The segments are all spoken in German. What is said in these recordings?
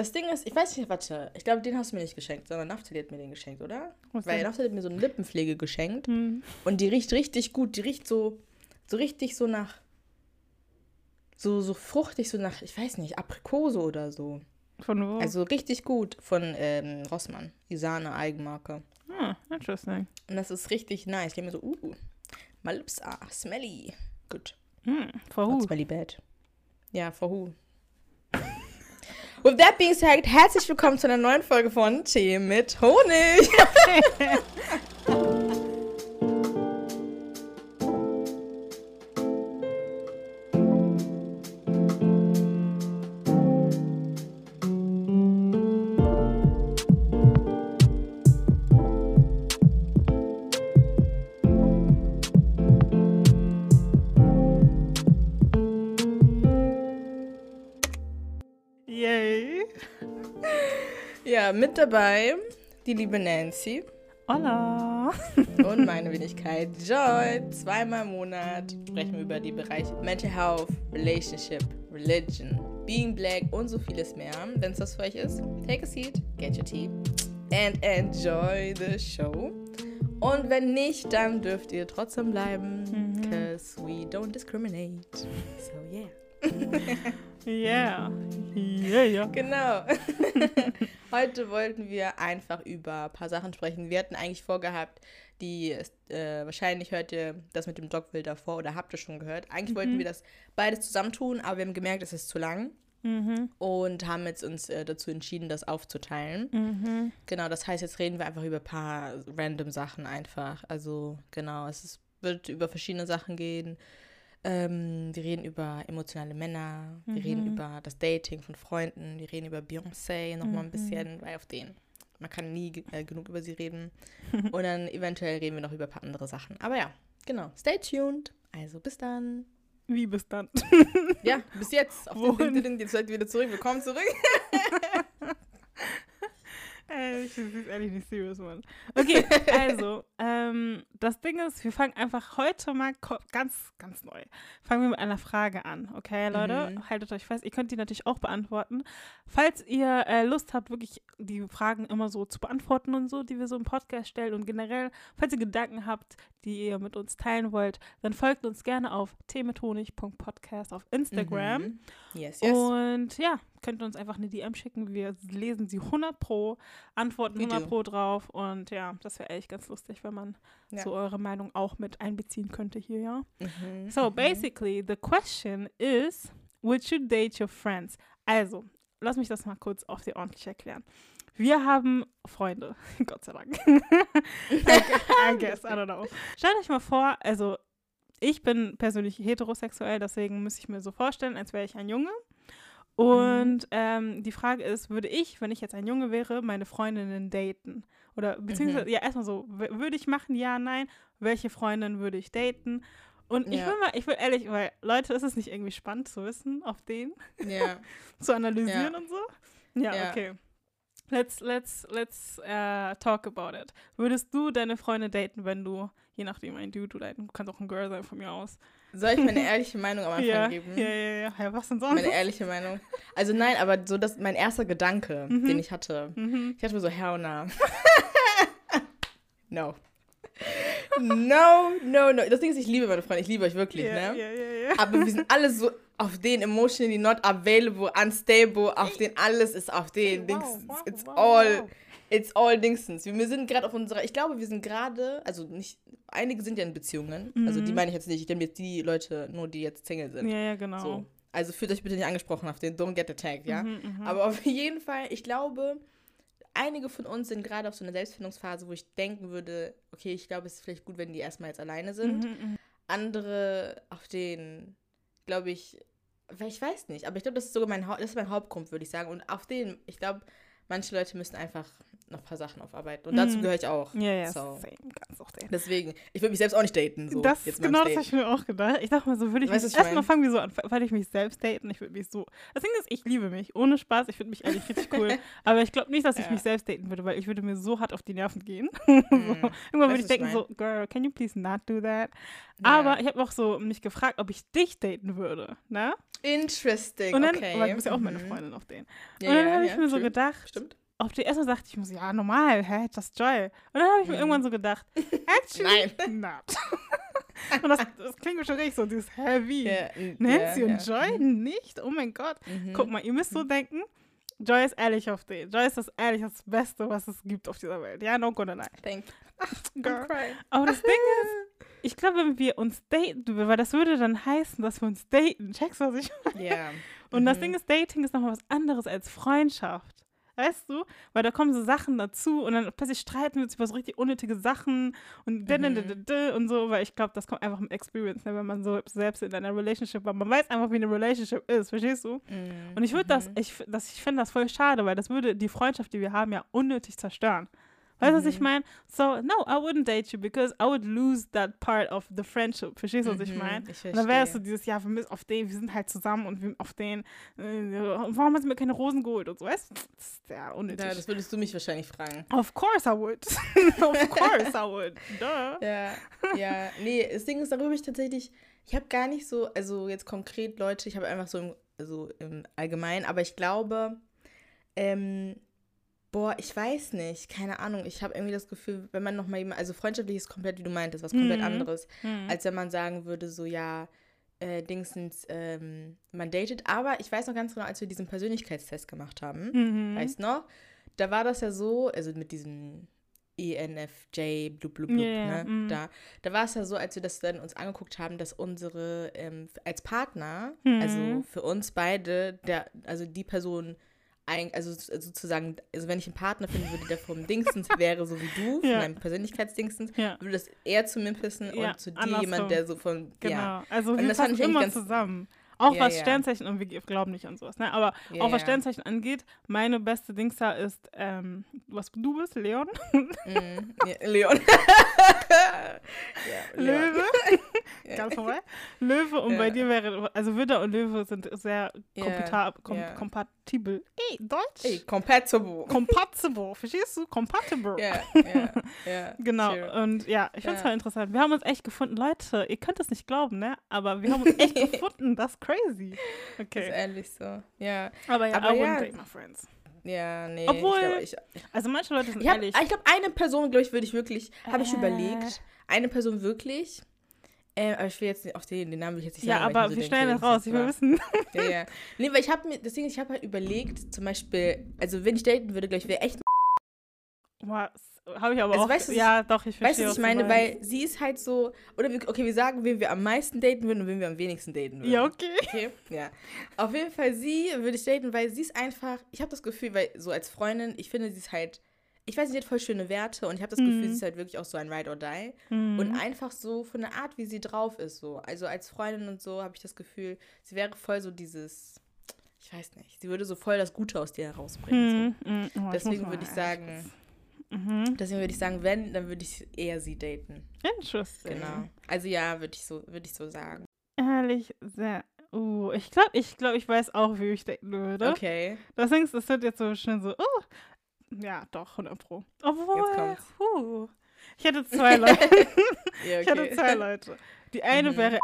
Das Ding ist, ich weiß nicht, warte, ich glaube, den hast du mir nicht geschenkt, sondern Naftali hat mir den geschenkt, oder? Was Weil? Naftali hat mir so eine Lippenpflege geschenkt Hm. und die riecht richtig gut. Die riecht so, so richtig so nach, so, so fruchtig, so nach, ich weiß nicht, Aprikose oder so. Von wo? Also richtig gut von ähm, Rossmann, die Sahne-Eigenmarke. ah, interesting. Und das ist richtig nice. Ich denke mir so, uh, my lips are smelly. Good. Hm. For Not who? smelly bad. Ja, for who? With that being said, herzlich willkommen zu einer neuen Folge von Tee mit Honig. mit dabei die liebe Nancy Hola. und meine Wenigkeit Joy. Zweimal im Monat sprechen wir über die Bereiche Mental Health, Relationship, Religion, Being Black und so vieles mehr. Wenn es das für euch ist, take a seat, get your tea and enjoy the show. Und wenn nicht, dann dürft ihr trotzdem bleiben, Mhm. because we don't discriminate. So yeah. Yeah. Yeah, ja. Genau. Heute wollten wir einfach über ein paar Sachen sprechen. Wir hatten eigentlich vorgehabt, die äh, wahrscheinlich hört ihr das mit dem Dogville davor oder habt ihr schon gehört. Eigentlich wollten wir das beides zusammentun, aber wir haben gemerkt, es ist zu lang Mhm. und haben jetzt uns äh, dazu entschieden, das aufzuteilen. Mhm. Genau, das heißt, jetzt reden wir einfach über ein paar random Sachen einfach. Also genau, es ist, wird über verschiedene Sachen gehen. Ähm, wir reden über emotionale Männer, wir reden Mhm. über das Dating von Freunden, wir reden über Beyoncé nochmal ein Mhm. bisschen, weil auf den, man kann nie äh, genug über sie reden. Und dann eventuell reden wir noch über ein paar andere Sachen. Aber ja, genau, stay tuned. Also bis dann. Wie bis dann? Ja, bis jetzt. Auf Wohin? den, den, jetzt seid ihr wieder zurück. Willkommen zurück. Ey, ich bin ehrlich nicht serious, Mann. Okay, also, ähm, das Ding ist, wir fangen einfach heute mal ganz, ganz neu. Fangen wir mit einer Frage an, okay, Leute? Mhm. Haltet euch fest, ihr könnt die natürlich auch beantworten. Falls ihr äh, Lust habt, wirklich die Fragen immer so zu beantworten und so, die wir so im Podcast stellen und generell, falls ihr Gedanken habt, die ihr mit uns teilen wollt, dann folgt uns gerne auf teemetonig.podcast auf Instagram. Mhm. Yes, yes. Und ja, könnt ihr uns einfach eine DM schicken. Wir lesen sie 100 pro, antworten We 100 do. pro drauf. Und ja, das wäre echt ganz lustig, wenn man Ja. so eure Meinung auch mit einbeziehen könnte hier, ja. Mhm, So, mhm. basically, the question is, would you date your friends? Also, lass mich das mal kurz auf die ordentlich erklären. Wir haben Freunde, Gott sei Dank. I, I guess, I don't know. Stellt euch mal vor, also ich bin persönlich heterosexuell, deswegen müsste ich mir so vorstellen, als wäre ich ein Junge. Und ähm, die Frage ist, würde ich, wenn ich jetzt ein Junge wäre, meine Freundinnen daten? Oder beziehungsweise, ja, erstmal so, würde ich machen, ja, nein? Welche Freundin würde ich daten? Und ich Ja. will mal, ich will ehrlich, weil Leute, ist es nicht irgendwie spannend zu wissen, auf den Ja. zu analysieren Ja. und so? Ja. okay. Let's, let's, let's uh, talk about it. Würdest du deine Freunde daten, wenn du, je nachdem, ein Dude oder ein, du kannst auch ein Girl sein von mir aus. Soll ich meine ehrliche Meinung am Anfang ja, geben? ja, ja, ja. Was denn sonst? Meine ehrliche Meinung. Also nein, aber so das mein erster Gedanke, Mhm. den ich hatte. Mhm. Ich dachte mir so, hell no. no. No, no, no. Das Ding ist, ich liebe meine Freunde, ich liebe euch wirklich, Ja, ne? ja, ja, ja. Aber wir sind alle so auf den emotionally not available, unstable, auf den alles ist auf den Wow, Dings. wow, It's wow, all wow. It's all Dingsens. Wir sind gerade auf unserer, ich glaube, wir sind gerade, also nicht, einige sind ja in Beziehungen. Also die Mhm. meine ich jetzt nicht. Ich nehme jetzt die Leute nur, die jetzt Single sind. Ja, ja, genau. So. Also fühlt euch bitte nicht angesprochen auf den Don't Get Attacked, ja? Mhm, mhm. Aber auf jeden Fall, ich glaube, einige von uns sind gerade auf so einer Selbstfindungsphase, wo ich denken würde, okay, ich glaube, es ist vielleicht gut, wenn die erstmal jetzt alleine sind. Mhm, mhm. Andere auf den, glaube ich, ich weiß nicht, aber ich glaube, das ist sogar mein, Hau- das ist mein Hauptgrund, würde ich sagen. Und auf den, ich glaube, manche Leute müssen einfach noch ein paar Sachen aufarbeiten. Und dazu Mhm. gehöre ich auch. Ja, ja, So. same. Kannst auch daten. Deswegen, ich würde mich selbst auch nicht daten. So, das jetzt genau das habe ich mir auch gedacht. Ich dachte mal so, würde ich Weißt mich. Erstmal mein? fangen wir so an, weil ich mich selbst daten. Ich würde mich so. Das Ding ist, ich liebe mich. Ohne Spaß. Ich finde mich ehrlich richtig cool. Aber ich glaube nicht, dass ich Ja. mich selbst daten würde, weil ich würde mir so hart auf die Nerven gehen. Mhm. so. Irgendwann Weißt würde ich denken ich so, girl, can you please not do that? Ja. Aber ich habe auch so mich gefragt, ob ich dich daten würde. Ne? Interesting, Und dann, okay. weil du bist ja auch meine Mhm. Freundin auf den. Ja, und dann ja, habe ich ja, mir so gedacht, Stimmt. auf die erstmal sagte ich so, ja, normal, hä, just Joy. Und dann habe ich mir Mhm. irgendwann so gedacht, actually Nein. not. und das, das klingt schon richtig so, dieses Heavy. N- Nancy ja, und ja. Joy nicht? Oh mein Gott. Mhm. Guck mal, ihr müsst so denken, Joy ist ehrlich auf den. Joy ist das ehrlich das Beste, was es gibt auf dieser Welt. Ja, no gonna lie. Thank you. Girl. Aber das Ding ist, ich glaube, wenn wir uns daten, weil das würde dann heißen, dass wir uns daten. Checkst du, was ich Ja. Und das Mhm. Ding ist, Dating ist nochmal was anderes als Freundschaft. Weißt du? Weil da kommen so Sachen dazu und dann plötzlich streiten wir uns über so richtig unnötige Sachen und Mhm. und so, weil ich glaube, das kommt einfach mit Experience, ne, wenn man so selbst in einer Relationship war. Man weiß einfach, wie eine Relationship ist, verstehst du? Mhm. Und ich würde das, Mhm. ich, f- das, ich finde das voll schade, weil das würde die Freundschaft, die wir haben, ja unnötig zerstören. Weißt du, was ich Mhm. meine? So, no, I wouldn't date you because I would lose that part of the friendship. Verstehst du, was ich Mhm, meine? Ich Und dann wäre es so dieses, ja, wir müssen auf den, wir sind halt zusammen und auf den, äh, warum hast du mir keine Rosen geholt und so, weißt du? Das ist ja unnötig. Ja, das würdest du mich wahrscheinlich fragen. of course I would. of course I would. Duh. Ja, ja. Nee, das Ding ist, darüber ich tatsächlich, ich habe gar nicht so, also jetzt konkret Leute, ich habe einfach so im, also im Allgemeinen, aber ich glaube, ähm, boah, ich weiß nicht, keine Ahnung, ich habe irgendwie das Gefühl, wenn man nochmal jemand, also freundschaftlich ist komplett, wie du meintest, was komplett Mhm. anderes, Hm. als wenn man sagen würde, so, ja, äh, Dingsens, ähm, man datet, aber ich weiß noch ganz genau, als wir diesen Persönlichkeitstest gemacht haben, Mhm. weißt noch, da war das ja so, also mit diesem ENFJ, blub, blub, blub, ja, ne, mm. da, da war es ja so, als wir das dann uns angeguckt haben, dass unsere, ähm, als Partner, Mhm. also für uns beide, der, also die Person, ein, also so- sozusagen, also wenn ich einen Partner finden würde, der vom Dingsens wäre, so wie du, von Ja. deinem Persönlichkeitsdingsens, Ja, würde das eher zu mir passen Ja, und zu dir jemand, der so von, genau. ja, Also Und wir das fand passen ich eigentlich immer zusammen. Auch Ja, was ja. Sternzeichen und wir glauben nicht an sowas, ne? Aber ja, auch was. Sternzeichen angeht, meine beste Dings da ist, ähm, was du bist, Leon. Ja, Leon. Leon. Löwe. Ganz vorbei. Löwe und bei Ja. dir wäre, also Widder und Löwe sind sehr kompata- kom ja. kompatibel. Ey, Deutsch? Ey, compatible. Compatible, verstehst du? Compatible. Ja, ja, ja. Genau, true. und ja, ich finde es voll interessant. Wir haben uns echt gefunden. Leute, ihr könnt es nicht glauben, ne? Aber wir haben uns echt gefunden. Das ist crazy. Ist Okay. ehrlich so. Ja, Aber ja, aber I ja. date my friends. ja, nee. Obwohl- ich, glaub, ich, Also manche Leute sind ich, hab, ehrlich. ich glaube, eine Person, glaube ich, würde ich wirklich, habe ich Äh. überlegt. Eine Person wirklich. Ähm, aber ich will jetzt nicht auf den, den Namen will ich jetzt nicht ja, sagen. weil aber wir so stellen denke, das raus. Ich will wissen. Ja, ja. Nee, weil ich habe mir, deswegen, ich habe halt überlegt, zum Beispiel, also wenn ich daten würde, glaube ich, wäre echt Was? Habe ich aber Also auch. weißt ja, doch, ich Weißt verstehe. du, was ich meine? Weil sie ist halt so, oder wir, okay, wir sagen, wen wir am meisten daten würden und wen wir am wenigsten daten würden. Ja, okay. Okay, ja. Auf jeden Fall sie würde ich daten, weil sie ist einfach, ich habe das Gefühl, weil so als Freundin, ich finde, sie ist halt, ich weiß, sie hat voll schöne Werte und ich habe das Gefühl, Mhm. sie ist halt wirklich auch so ein Ride or Die. Mhm. Und einfach so von der Art, wie sie drauf ist, so. Also als Freundin und so habe ich das Gefühl, sie wäre voll so dieses, ich weiß nicht, sie würde so voll das Gute aus dir herausbringen. So. Mhm. Mhm. Oh, Deswegen würde ich sagen, Mhm. deswegen würde ich sagen, wenn, dann würde ich eher sie daten. Interesting. Genau. Also ja, würde ich so, würde ich so sagen. Ehrlich, sehr. Uh, ich glaube, ich glaube, ich weiß auch, wie ich daten würde. Okay. Ist, das wird jetzt so schnell so, oh. Ja, doch, 100 Pro. Obwohl, huh. Ich hätte zwei Leute. Ja, Ich hätte zwei Leute. Die eine Mhm. wäre,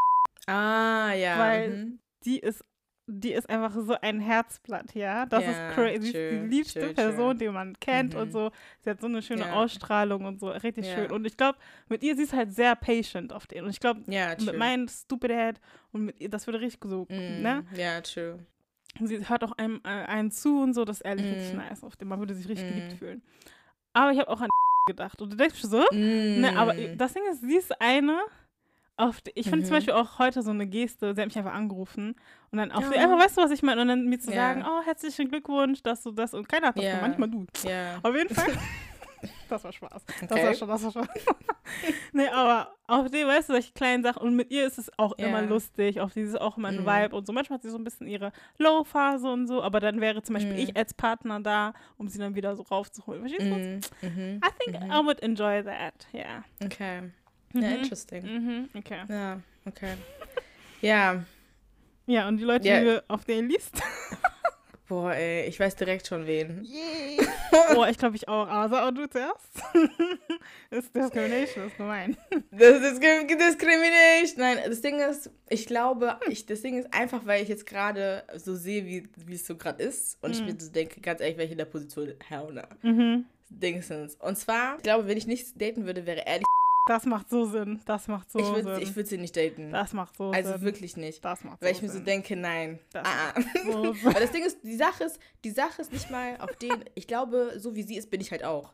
Ah, ja. Weil- mhm. die ist, die ist einfach so ein Herzblatt, ja. Das Ja, ist crazy. True, die liebste true, Person, true. die man kennt und Mhm. so. Sie hat so eine schöne Ja. Ausstrahlung und so, richtig Ja. schön. Und ich glaube, mit ihr, sie ist halt sehr patient auf den. Und ich glaube, mit meinem Stupid Head und mit ihr, das würde richtig so, Mm, ne? Ja, true. Sie hört auch einem äh, einen zu und so, das ist ehrlich richtig Mm. nice. Auf den man würde sich richtig geliebt Mm. fühlen. Aber ich habe auch an gedacht. Und du denkst schon so, Mm. ne, aber das Ding ist, sie ist eine, auf die, ich finde zum Mhm. Beispiel auch heute so eine Geste, sie hat mich einfach angerufen und dann auf Ja. die, einfach, weißt du, was ich meine? Und dann mir zu Ja. sagen, oh, herzlichen Glückwunsch, dass du das, und keiner hat das gemacht, manchmal du. Ja. Auf jeden Fall. Das war Spaß. Das Okay. war schon, das war schon. nee, aber auf die, weißt du, solche kleinen Sachen. Und mit ihr ist es auch Ja. immer lustig. Auf die ist auch immer ein Mhm. Vibe und so. Manchmal hat sie so ein bisschen ihre Low-Phase und so. Aber dann wäre zum Beispiel Mhm. ich als Partner da, um sie dann wieder so raufzuholen. Verstehst du? Mm, mhm. I think Mhm. I would enjoy that. Yeah. Okay. Ja, interesting. Mhm. Okay. Ja, okay. Ja, Ja, und die Leute, Ja. die du auf denen liest. Boah, ey, ich weiß direkt schon wen. Yay. Boah, ich glaube ich auch. Aber sag auch du zuerst. das ist Discrimination, ist gemein. Das ist Discrimination. Nein, das Ding ist, ich glaube, ich, das Ding ist einfach, weil ich jetzt gerade so sehe, wie, wie es so gerade ist. Und mhm. ich mir so denke, ganz ehrlich, welche in der Position, hell no. Mhm. Dingsens. Und zwar, ich glaube, wenn ich nichts daten würde, wäre ehrlich das macht so Sinn. Das macht so ich würd, Sinn. Ich würde sie nicht daten. Das macht so also Sinn. Also wirklich nicht. Das macht Weil so ich mir Sinn. so denke, nein. Das ah, macht so. Weil das Ding ist, die Sache ist, die Sache ist nicht mal auf den, ich glaube, so wie sie ist, bin ich halt auch.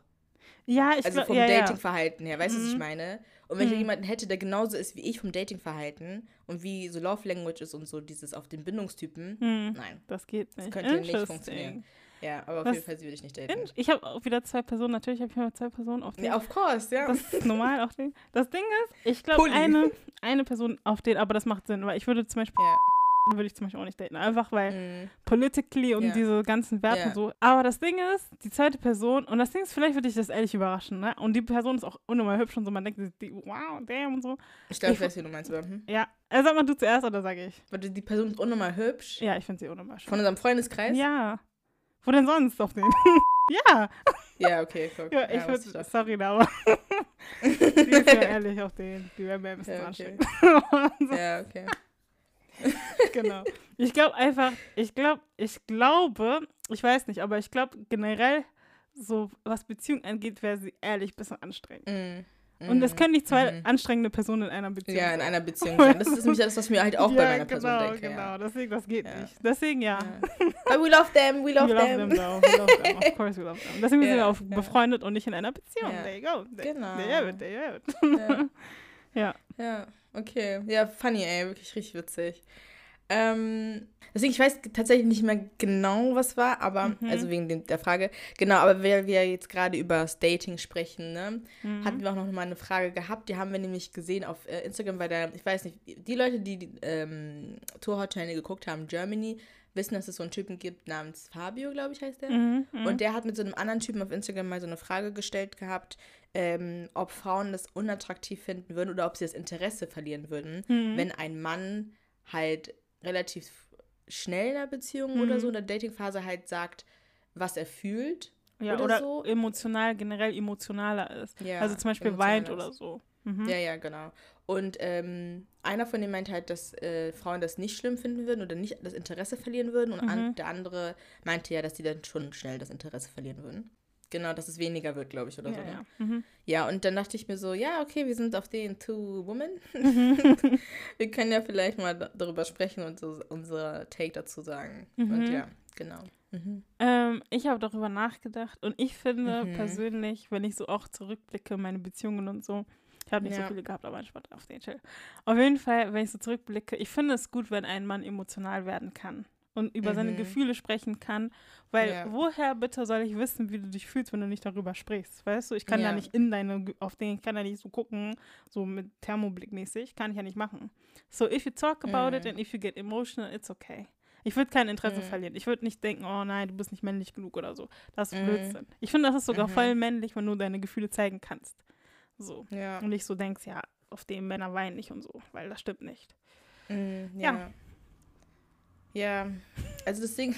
Ja, ich Also vom ja, ja. Datingverhalten her, weißt du, was ich Mhm. meine? Und wenn ich Mhm. jemanden hätte, der genauso ist wie ich vom Datingverhalten und wie so Love Language ist und so dieses auf den Bindungstypen, Hm, nein. das geht nicht. könnte nicht funktionieren. Ja, aber auf Was- jeden Fall, sie würde ich nicht daten. Ich habe auch wieder zwei Personen. Natürlich habe ich immer zwei Personen auf den. Ja, of course, ja. Das ist normal auf den. Das Ding ist, ich glaube, eine, eine Person auf den, aber das macht Sinn, weil ich würde zum Beispiel, ja. würde ich zum Beispiel auch nicht daten. Einfach weil Mhm. politically und Ja. diese ganzen Werte Ja. und so. Aber das Ding ist, die zweite Person, und das Ding ist, vielleicht würde ich das ehrlich überraschen, ne? Und die Person ist auch unnormal hübsch und so, man denkt, die, wow, damn und so. Ich glaube, Ich- weiß, wie du meinst. Hm. Ja, also sag mal du zuerst oder sage ich? Warte, die Person ist unnormal hübsch. Ja, ich finde sie unnormal schön. Von unserem Freundeskreis? Ja. Wo denn sonst auf den? ja. Ja, okay, guck. ja, ich ja, würde, sorry, aber die ist ja ehrlich auf den. Die wäre mir ein bisschen Ja, okay. anstrengend. Ja, okay. genau. Ich glaube einfach, ich glaube, ich glaube, ich weiß nicht, aber ich glaube generell, so was Beziehung angeht, wäre sie ehrlich ein bisschen anstrengend. Mhm. Und es Mhm. können nicht zwei Mhm. anstrengende Personen in einer Beziehung Ja, in sein. einer Beziehung sein. Das ist nämlich das, was mir halt auch bei meiner Person genau, denke. Genau, Ja. deswegen, das geht Ja. nicht. Deswegen ja. Ja. But we love them, we love we love them. them. We love them. Of course we love them. Deswegen sind wir Ja, auch ja. befreundet und nicht in einer Beziehung. Ja. There you go. There, Genau. There you have it, there you have it. Ja. Ja. Ja, okay. Ja, funny, ey, wirklich richtig witzig. Ähm, deswegen, ich weiß tatsächlich nicht mehr genau, was war, aber, Mhm. also wegen dem, der Frage, genau, aber weil wir jetzt gerade über das Dating sprechen, ne, Mhm. hatten wir auch noch mal eine Frage gehabt, die haben wir nämlich gesehen auf äh, Instagram bei der, ich weiß nicht, die Leute, die die ähm, Tour Hotline geguckt haben, Germany, wissen, dass es so einen Typen gibt namens Fabio, glaube ich, heißt der. Mhm, mhm. Und der hat mit so einem anderen Typen auf Instagram mal so eine Frage gestellt gehabt, ähm, ob Frauen das unattraktiv finden würden oder ob sie das Interesse verlieren würden, Mhm. wenn ein Mann halt relativ schnell in der Beziehung Mhm. oder so in der Datingphase halt sagt, was er fühlt. ja, oder oder, so. emotional, generell emotionaler ist. Ja, also zum Beispiel weint oder so. Mhm. Ja, ja, genau. Und ähm, einer von denen meint halt, dass äh, Frauen das nicht schlimm finden würden oder nicht das Interesse verlieren würden. Und an, Mhm. der andere meinte ja, dass die dann schon schnell das Interesse verlieren würden. Genau, dass es weniger wird, glaube ich, oder ja, so. Ne? ja. Mhm. Ja, und dann dachte ich mir so, ja, okay, wir sind auf den Two Women. Mhm. wir können ja vielleicht mal da- darüber sprechen und so unser Take dazu sagen. Und Mhm. ja, genau. Mhm. Ähm, ich habe darüber nachgedacht und ich finde Mhm. persönlich, wenn ich so auch zurückblicke, meine Beziehungen und so, ich habe nicht Ja. so viele gehabt, aber Spaß auf den Chill. Auf jeden Fall, wenn ich so zurückblicke, ich finde es gut, wenn ein Mann emotional werden kann und über seine Mhm. Gefühle sprechen kann, weil Ja. woher bitte soll ich wissen, wie du dich fühlst, wenn du nicht darüber sprichst, weißt du? Ich kann ja, Ja. nicht in deine, auf den, ich kann ja nicht so gucken, so mit Thermoblick mäßig, kann ich ja nicht machen. So, if you talk about it Mhm. and if you get emotional, it's okay. Ich würde kein Interesse Mhm. verlieren. Ich würde nicht denken, oh nein, du bist nicht männlich genug oder so. Das ist Mhm. Blödsinn. Ich finde, das ist sogar Mhm. voll männlich, wenn du deine Gefühle zeigen kannst. So. Ja. Und nicht so denkst, ja, auf dem Männer weinen nicht und so, weil das stimmt nicht. Mm, Ja. Ja. Also das Ding.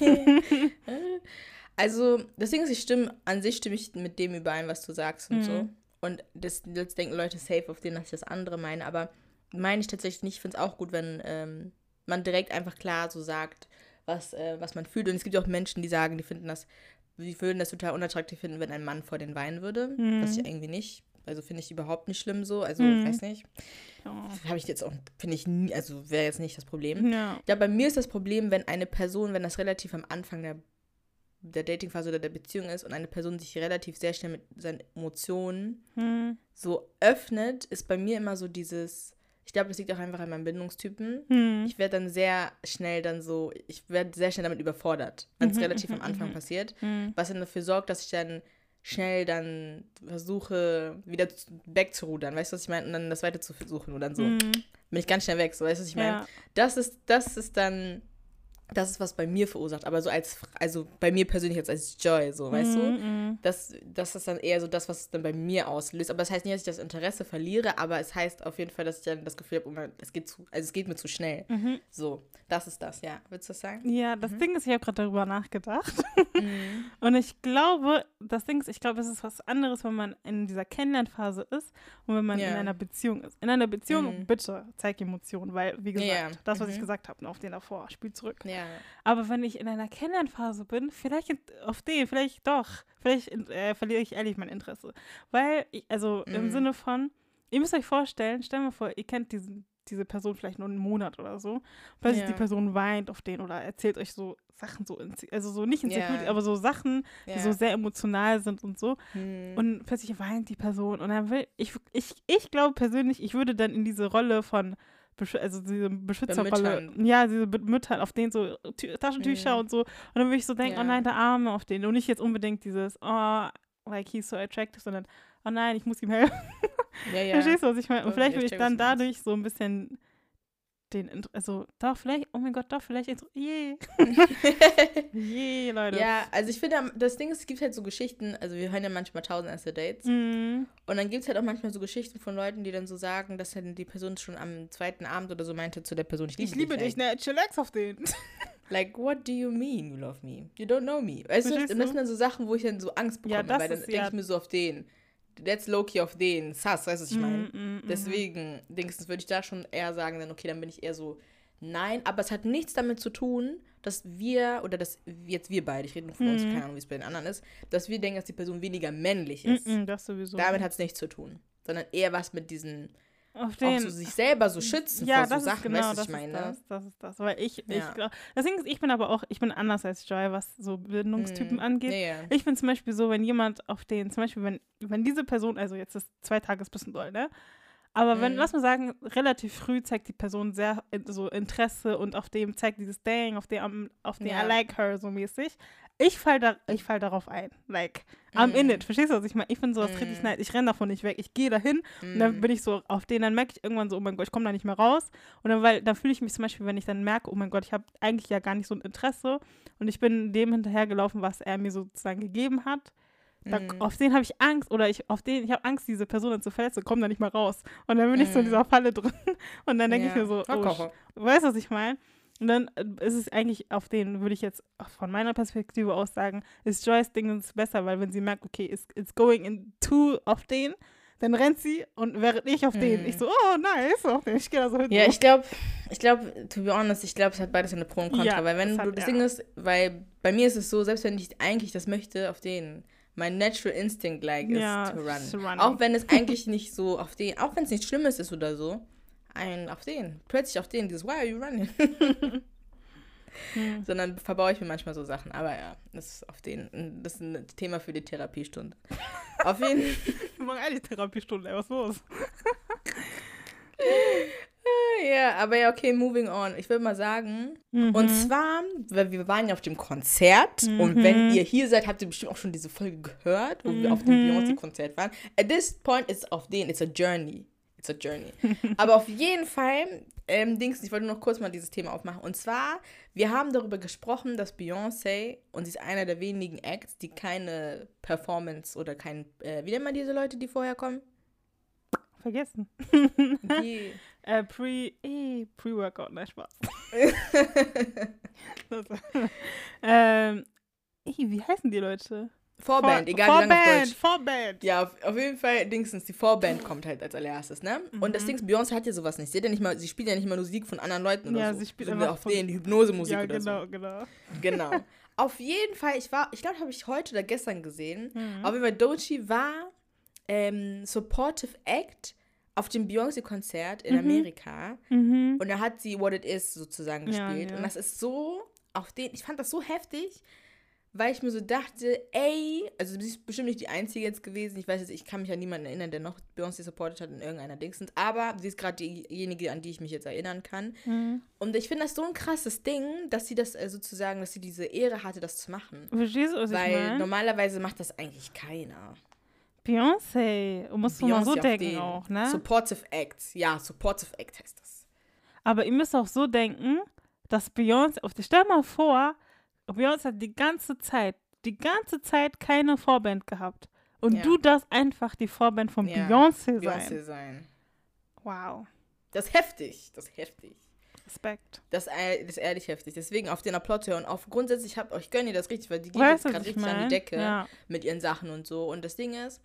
also, das Ding ist, ich stimme, an sich stimme ich mit dem überein, was du sagst und so. Mhm. Und das, jetzt denken Leute safe auf den, dass ich das andere meine, aber meine ich tatsächlich nicht. Ich finde es auch gut, wenn ähm, man direkt einfach klar so sagt, was, äh, was man fühlt. Und es gibt ja auch Menschen, die sagen, die finden das, die würden das total unattraktiv finden, wenn ein Mann vor den weinen würde. Mhm. Was ich irgendwie nicht. Also finde ich überhaupt nicht schlimm so. Also, Mhm. weiß nicht. Ja. Habe ich jetzt auch, finde ich nie, also wäre jetzt nicht das Problem. ja. Ja, bei mir ist das Problem, wenn eine Person, wenn das relativ am Anfang der, der Datingphase oder der Beziehung ist und eine Person sich relativ sehr schnell mit seinen Emotionen Hm. so öffnet, ist bei mir immer so dieses, ich glaube, das liegt auch einfach an meinem Bindungstypen. Hm. Ich werde dann sehr schnell dann so, ich werde sehr schnell damit überfordert, wenn es Mhm, relativ mhm, am Anfang mhm. passiert, Hm. was dann dafür sorgt, dass ich dann schnell dann versuche, wieder zu- wegzurudern, weißt du, was ich meine? Und dann das weiter zu versuchen und dann so Hm. bin ich ganz schnell weg, so weißt du, was ich meine? Ja. das ist, das ist dann das ist was bei mir verursacht, aber so als, also bei mir persönlich jetzt als Joy, so, weißt du? Mhm. Das, das ist dann eher so das, was es dann bei mir auslöst. Aber das heißt nicht, dass ich das Interesse verliere, aber es heißt auf jeden Fall, dass ich dann das Gefühl habe, oh es geht zu, also es geht mir zu schnell. Mhm. So, das ist das, ja. Willst du das sagen? Ja, das Ding ist, ich habe gerade darüber nachgedacht. Mhm. Und ich glaube, das Ding ist, ich glaube, es ist was anderes, wenn man in dieser Kennenlernphase ist und wenn man Ja. in einer Beziehung ist. In einer Beziehung, Mhm. bitte, zeig Emotionen, weil, wie gesagt, Ja. das, was ich Mhm. gesagt habe, auf den davor, spiel zurück. Ja. Aber wenn ich in einer Kennenlernphase bin, vielleicht in- auf den, vielleicht doch, vielleicht äh, verliere ich ehrlich mein Interesse. Weil, ich, also im Mhm. Sinne von, ihr müsst euch vorstellen, stell mal vor, ihr kennt diesen, diese Person vielleicht nur einen Monat oder so. Plötzlich Ja. die Person weint auf den oder erzählt euch so Sachen so, inse- also so nicht insecurity, Ja. aber so Sachen, ja. die so sehr emotional sind und so. Hm. Und plötzlich weint die Person und dann will, ich, ich, ich glaube persönlich, ich würde dann in diese Rolle von, also diese Beschützerrolle, ja, diese Mütter, auf denen so Tü Taschentücher Mhm. und so. Und dann würde ich so denken, Ja. oh nein, der Arme auf den. Und nicht jetzt unbedingt dieses, oh, like he's so attractive, sondern, oh nein, ich muss ihm helfen. ja, ja. Verstehst du, was ich meine? Und vielleicht ich würde ich dann dadurch so ein bisschen den, also doch, vielleicht, oh mein Gott, doch, vielleicht, yeah, yeah, Leute. ja, also ich finde, das Ding ist, es gibt halt so Geschichten, also wir hören ja manchmal tausend erste Dates. Mhm. Und dann gibt es halt auch manchmal so Geschichten von Leuten, die dann so sagen, dass dann die Person schon am zweiten Abend oder so meinte zu der Person, ich liebe, Ich liebe dich, Like, ne, chillax auf den. like, what do you mean you love me? You don't know me. Weißt du, Verstehst das sind dann so Sachen, wo ich dann so Angst Ja, bekomme, das weil dann ist denke ja- ich mir so auf den. That's low-key auf den. Sass, weißt du, was ich meine? Mm, mm, mm. Deswegen, denkst würde ich da schon eher sagen, dann, okay, dann bin ich eher so, nein, aber es hat nichts damit zu tun, dass wir, oder dass jetzt wir beide, ich rede nur von uns, Mhm. keine Ahnung, wie es bei den anderen ist, dass wir denken, dass die Person weniger männlich Mm, ist. mm, das sowieso. Damit hat es nichts zu tun. Sondern eher was mit diesen, auf auch den, so sich selber so schützen ja, vor so das Sachen, ist genau, weißt du, ich meine? das, das ist das, weil ich, Ja. ich glaube, Ding ist, ich bin aber auch, ich bin anders als Joy, was so Bindungstypen Mhm. angeht. Ja. Ich bin zum Beispiel so, wenn jemand auf den, zum Beispiel, wenn, wenn diese Person, also jetzt ist zwei Tage ist ein bisschen doll, ne? Aber wenn, Mhm. lass mal sagen, relativ früh zeigt die Person sehr in- so Interesse und auf dem zeigt dieses Dang, auf dem, auf den Ja. I like her so mäßig. Ich fall, da, ich fall darauf ein. Like, I'm in Mhm. it. Verstehst du, was ich meine? Ich finde sowas richtig Mhm. nice. Ich renne davon nicht weg. Ich gehe dahin und dann Mhm. bin ich so auf den, dann merke ich irgendwann so, oh mein Gott, ich komme da nicht mehr raus. Und dann, weil, dann fühle ich mich zum Beispiel, wenn ich dann merke, oh mein Gott, ich habe eigentlich ja gar nicht so ein Interesse und ich bin dem hinterhergelaufen, was er mir sozusagen gegeben hat. Da, Mhm. Auf den habe ich Angst oder ich auf den, ich habe Angst, diese Person zu verletzen, komme da nicht mehr raus. Und dann bin ich so in dieser Falle drin. Und dann denke ich Ja. mir so, oh, weißt du, was ich meine? Und dann äh, ist es eigentlich auf den, würde ich jetzt von meiner Perspektive aus sagen, ist Joyce Ding besser, weil wenn sie merkt, okay, it's, it's going into auf den, dann rennt sie und während ich auf den, Mhm. ich so, oh nice, auf den, ich gehe da so hin. Ja, ich glaube, ich glaube, to be honest, ich glaube, es hat beides eine Pro und Contra. Ja, weil wenn du, das ja. Ding ist, weil bei mir ist es so, selbst wenn ich eigentlich das möchte, auf den, mein natural instinct like Ja, run. to run. Auch wenn es eigentlich nicht so auf den, auch wenn es nichts Schlimmes ist oder so, ein auf den, plötzlich auf den, dieses Why are you running? Hm. Sondern verbaue ich mir manchmal so Sachen. Aber ja, das ist auf den, das ist ein Thema für die Therapiestunde. auf jeden Fall. Wir machen eigentlich Therapiestunde, was los? Ja, aber ja, okay, moving on. Ich würde mal sagen, Mhm. und zwar, weil wir waren ja auf dem Konzert und wenn Mhm. ihr hier seid, habt ihr bestimmt auch schon diese Folge gehört, wo wir auf dem Mhm. Beyoncé-Konzert waren. At this point is auf den, it's a journey. It's a journey. aber auf jeden Fall, ähm, Dings, ich wollte noch kurz mal dieses Thema aufmachen. Und zwar, wir haben darüber gesprochen, dass Beyoncé, und sie ist einer der wenigen Acts, die keine Performance oder kein, äh, wie nennt man diese Leute, die vorher kommen? Vergessen. Die, Äh, pre, eh, Pre-Workout, nein, Spaß. Ähm, eh, wie heißen die Leute? Vorband, Vor- egal wie lange auf Vorband, Deutsch. Vorband. Ja, auf, auf jeden Fall, Dingsens, die Vorband kommt halt als allererstes, ne? Und das Mhm. Ding, ist, Beyoncé hat ja sowas nicht. Sie, hat ja nicht mal, sie spielt ja nicht mal Musik von anderen Leuten oder Ja, so. sie spielt so wie einfach auf von- den Hypnosemusik ja, oder genau, genau. so. Genau. auf jeden Fall, ich war, ich glaube, habe ich heute oder gestern gesehen. Mhm. Auf jeden Fall, Dochi war ähm, Supportive Act auf dem Beyoncé-Konzert in Mhm. Amerika. Mhm. Und da hat sie What It Is sozusagen Ja, gespielt. ja. Und das ist so, auf den, ich fand das so heftig, weil ich mir so dachte, ey, also sie ist bestimmt nicht die Einzige jetzt gewesen. Ich weiß jetzt, ich kann mich an niemanden erinnern, der noch Beyoncé supportet hat in irgendeiner Dingsens. Aber sie ist gerade diejenige, an die ich mich jetzt erinnern kann. Mhm. Und ich finde das so ein krasses Ding, dass sie das äh, sozusagen, dass sie diese Ehre hatte, das zu machen. Verstehst du, was ich Weil meine? normalerweise macht das eigentlich keiner. Beyoncé, musst du mal so denken den auch, ne? Supportive Act. Ja, Supportive Act heißt das. Aber ihr müsst auch so denken, dass Beyoncé, stell mal vor, Beyoncé hat die ganze Zeit, die ganze Zeit keine Vorband gehabt. Und Ja. du darfst einfach die Vorband von Ja, Beyoncé sein. Beyoncé sein. Wow. Das ist heftig. Das ist heftig. Respekt. Das, das ist ehrlich heftig. Deswegen auf den Applaus hören. Auf grundsätzlich habt euch gönnt ihr das richtig, weil die Weißt jetzt gerade ich richtig an meine? die Decke Ja. mit ihren Sachen und so. Und das Ding ist,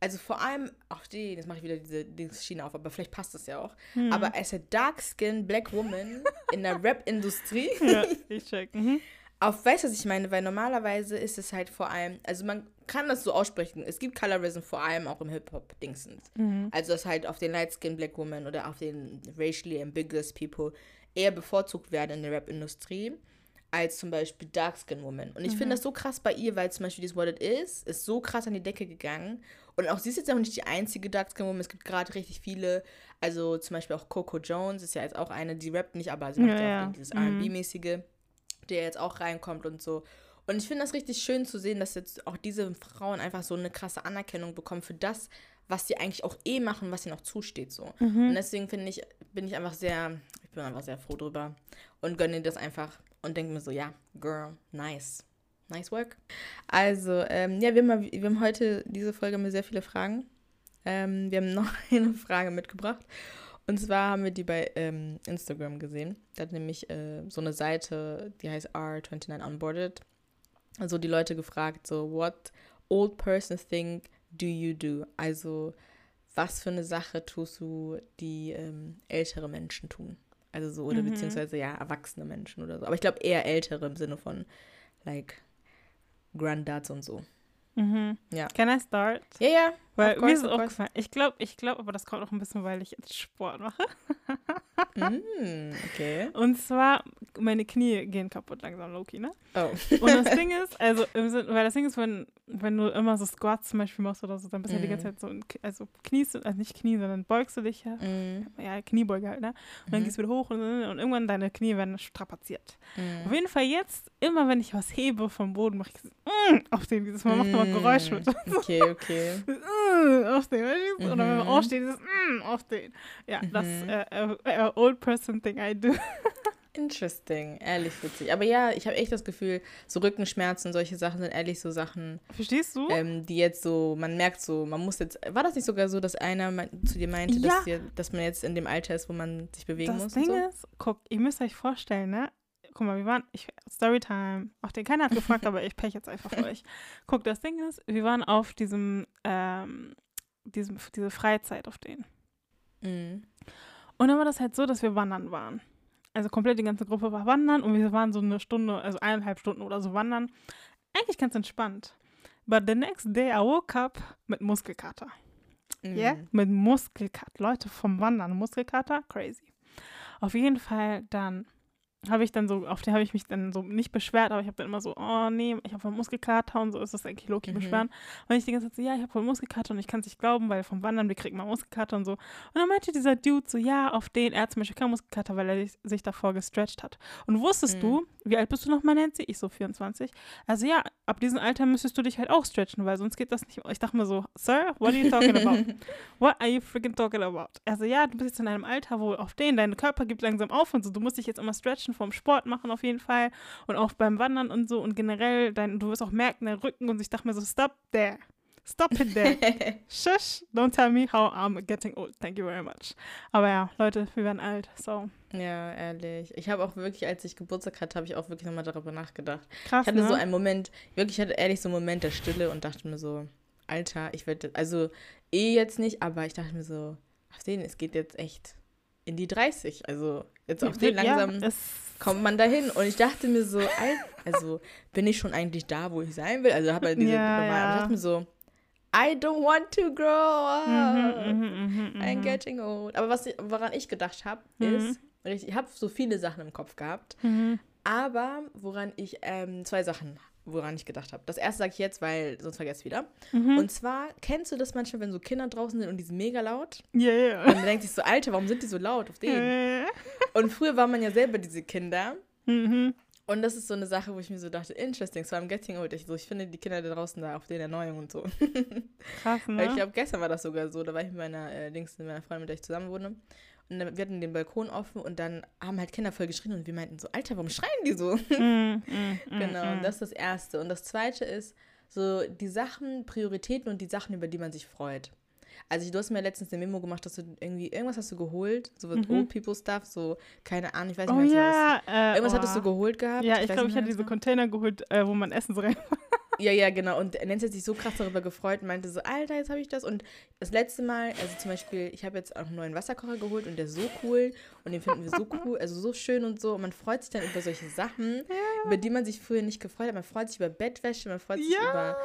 also vor allem auf die, jetzt mache ich wieder diese, diese Schiene auf, aber vielleicht passt das ja auch. Hm. Aber als a dark skin black woman in der Rap-Industrie, ja, ich check. Mhm. Auf, weißt du, was ich meine? Weil normalerweise ist es halt vor allem, also man kann das so aussprechen, es gibt Colorism vor allem auch im Hip-Hop-Dingsens. Mhm. Also dass halt auf den Light-Skin Black Woman oder auf den racially ambiguous people eher bevorzugt werden in der Rap-Industrie als zum Beispiel Dark-Skin Woman. Und ich Mhm. finde das so krass bei ihr, weil zum Beispiel dieses What It Is ist so krass an die Decke gegangen. Und auch sie ist jetzt auch nicht die einzige Dark-Skin Woman. Es gibt gerade richtig viele, also zum Beispiel auch Coco Jones ist ja jetzt auch eine, die rappt nicht, aber sie macht Ja, ja, ja. auch dieses Mhm. R&B-mäßige, der jetzt auch reinkommt und so. Und ich finde das richtig schön zu sehen, dass jetzt auch diese Frauen einfach so eine krasse Anerkennung bekommen für das, was sie eigentlich auch eh machen, was ihnen auch zusteht so. Mhm. Und deswegen finde ich, bin ich einfach sehr, ich bin einfach sehr froh drüber und gönne das einfach und denke mir so, ja, girl, nice. Nice work. Also, ähm, ja, wir haben, wir haben heute diese Folge mit sehr viele Fragen. Ähm, wir haben noch eine Frage mitgebracht. Und zwar haben wir die bei ähm, Instagram gesehen. Da hat nämlich äh, so eine Seite, die heißt R29 Onboarded. Also die Leute gefragt, so, what old person thing do you do? Also, was für eine Sache tust du, die ähm, ältere Menschen tun? Also so, oder Mhm. beziehungsweise ja, erwachsene Menschen oder so. Aber ich glaube eher ältere im Sinne von, like, Granddads und so. Mhm. Ja. Can I start? Ja, ja. Weil Of mir course, ist course. aufgefallen, ich glaube, ich glaube, aber das kommt auch ein bisschen, weil ich jetzt Sport mache. Mm, okay. Und zwar, meine Knie gehen kaputt langsam, Loki, ne? Oh. Und das Ding ist, also weil das Ding ist, wenn, wenn du immer so Squats zum Beispiel machst oder so, dann bist du ja die ganze Mhm. Zeit so, also kniest du, also nicht Knie, sondern beugst du dich ja. Mm, Ja, Kniebeuge halt, ne? Und dann Mhm. gehst du wieder hoch und, und irgendwann deine Knie werden strapaziert. Auf mm. jeden Fall jetzt, immer wenn ich was hebe vom Boden, mache ich so, mm, auf den, dieses Mal macht immer Geräusch mit. Okay, okay. Mm, auf den? Oder wenn man Mhm. aufsteht, dieses mm, auf den. Ja, das Mhm. äh, äh, old person thing I do. Interesting, ehrlich witzig. Aber ja, ich habe echt das Gefühl, so Rückenschmerzen, solche Sachen sind ehrlich so Sachen, Verstehst du? ähm, die jetzt so, man merkt so, man muss jetzt, war das nicht sogar so, dass einer zu dir meinte, Ja. dass, dir, dass man jetzt in dem Alter ist, wo man sich bewegen das muss Ding und so? ist, guck, ihr müsst euch vorstellen, ne? Guck mal, wir waren, ich, Storytime, auch den keiner hat gefragt, aber ich pech jetzt einfach für euch. Guck, das Ding ist, wir waren auf diesem, ähm, diesem, diese Freizeit auf den. Mm. Und dann war das halt so, dass wir wandern waren. Also komplett die ganze Gruppe war wandern und wir waren so eine Stunde, also eineinhalb Stunden oder so wandern. Eigentlich ganz entspannt. But the next day I woke up mit Muskelkater. Mm. Ja? Mit Muskelkater. Leute vom Wandern, Muskelkater, crazy. Auf jeden Fall dann habe ich dann so, auf den habe ich mich dann so nicht beschwert, aber ich habe dann immer so, oh nee, ich habe voll Muskelkater und so ist das eigentlich Loki Mhm. beschweren. Und ich die ganze Zeit so, ja, ich habe voll Muskelkater und ich kann es nicht glauben, weil vom Wandern, wir kriegen mal Muskelkater und so. Und dann meinte dieser Dude so, ja, auf den, er hat zum Beispiel keinen Muskelkater, weil er sich, sich davor gestretcht hat. Und wusstest Mhm. du, wie alt bist du noch mal, Nancy? Ich so 24. Also ja, ab diesem Alter müsstest du dich halt auch stretchen, weil sonst geht das nicht. Ich dachte mir so, Sir, what are you talking about? What are you freaking talking about? Also ja, du bist jetzt in einem Alter, wo auf den dein Körper gibt langsam auf und so. Du musst dich jetzt immer stretchen vom Sport machen auf jeden Fall und auch beim Wandern und so und generell dein, du wirst auch merken, dein Rücken und ich dachte mir so, stop there. Stop it there. Shush, don't tell me how I'm getting old. Thank you very much. Aber ja, Leute, wir werden alt. So, ja, ehrlich. Ich habe auch wirklich, als ich Geburtstag hatte, habe ich auch wirklich nochmal darüber nachgedacht. krass, Ich hatte ne? so einen Moment, wirklich, ich hatte ehrlich so einen Moment der Stille und dachte mir so, Alter, ich werde, also eh jetzt nicht, aber ich dachte mir so, auf den, es geht jetzt echt in die 30. Also jetzt auf den langsam Ja, es, kommt man dahin. Und ich dachte mir so, Al- also bin ich schon eigentlich da, wo ich sein will? Also habe halt diese Ja, normalen, ja. ich dachte mir so, I don't want to grow up. Mhm, mhm, mhm, I'm mhm. getting old. Aber was, woran ich gedacht habe, Mhm. ist, ich habe so viele Sachen im Kopf gehabt, aber woran ich, ähm, zwei Sachen, woran ich gedacht habe. Das erste sage ich jetzt, weil sonst vergesse ich wieder. Mhm. Und zwar, kennst du das manchmal, wenn so Kinder draußen sind und die sind mega laut? Ja, ja. Und man denkt sich so, Alter, warum sind die so laut auf denen? Ja. Und früher war man ja selber diese Kinder. Mhm. Und das ist so eine Sache, wo ich mir so dachte, interesting, so I'm getting old. Ich, so, ich finde die Kinder da draußen da auf den Erneuerung und so. Krass, Weil ich ne? glaube, gestern war das sogar so, da war ich mit meiner äh, Dings, mit meiner Freundin, mit der ich zusammen wohne. Und dann, wir hatten den Balkon offen und dann haben halt Kinder voll geschrien und wir meinten so, Alter, warum schreien die so? Mm, mm, mm, genau, mm. und das ist das Erste. Und das Zweite ist so die Sachen, Prioritäten und die Sachen, über die man sich freut. Also du hast mir letztens eine Memo gemacht, dass du irgendwie, irgendwas hast du geholt, so was Mhm. Old People Stuff, so, keine Ahnung, ich weiß nicht Oh mehr, was ja. Äh, Irgendwas oh. hattest du geholt gehabt? Ja, ich glaube, nicht ich hatte diese war. Container geholt, äh, wo man Essen so rein. Ja, ja, genau. Und Nancy hat sich so krass darüber gefreut und meinte so, Alter, jetzt habe ich das. Und das letzte Mal, also zum Beispiel, ich habe jetzt auch einen neuen Wasserkocher geholt und der ist so cool und den finden wir so cool, also so schön und so. Und man freut sich dann über solche Sachen, über die man sich früher nicht gefreut hat. Man freut sich über Bettwäsche, man freut sich Ja. über.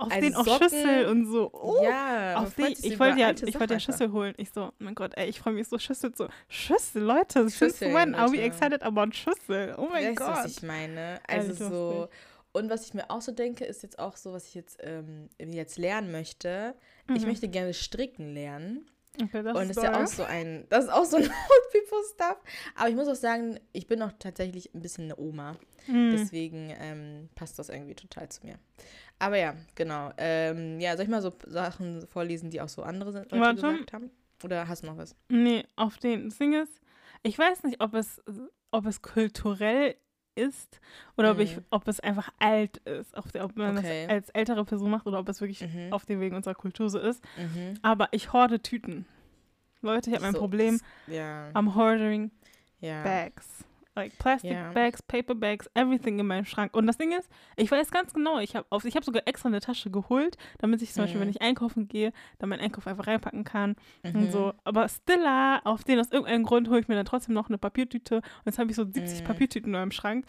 Auf Also den auch Socken. Schüssel und so. Oh. ja, Auf sich ich wollte ja, ich wollte ja. Schüssel holen. Ich so, mein Gott, ey, ich freue mich so Schüssel so. Schüssel, Leute, since Schüsseln, when are we excited about Schüssel? Oh mein weißt du, was Gott. ich meine? Also Ehrlich, so. Und was ich mir auch so denke, ist jetzt auch so, was ich jetzt, ähm, jetzt lernen möchte. Ich Mhm. möchte gerne stricken lernen. Okay, das und das ist ja auch so ein, das ist auch so ein Old People Stuff. Aber ich muss auch sagen, ich bin auch tatsächlich ein bisschen eine Oma. Mhm. Deswegen ähm, passt das irgendwie total zu mir. Aber ja, genau. Ähm, ja, soll ich mal so Sachen vorlesen, die auch so andere sind, Leute Warte. gesagt haben? Oder hast du noch was? Nee, auf den. Ding ist, ich weiß nicht, ob es, ob es kulturell ist oder ob, ich, Mhm. ob es einfach alt ist. Der, ob man Okay. das als ältere Person macht oder ob es wirklich Mhm. auf dem Weg unserer Kultur so ist. Mhm. Aber ich horde Tüten. Leute, ich habe ein So, Problem. das- Ja. I'm hoarding ja. bags. Like plastic Ja. bags, paper bags, everything in meinem Schrank. Und das Ding ist, ich weiß ganz genau, ich habe ich hab sogar extra eine Tasche geholt, damit ich zum Beispiel, Mhm. wenn ich einkaufen gehe, dann meinen Einkauf einfach reinpacken kann Mhm. und so. Aber Stilla, auf den aus irgendeinem Grund hole ich mir dann trotzdem noch eine Papiertüte und jetzt habe ich so 70 Mhm. Papiertüten in meinem Schrank.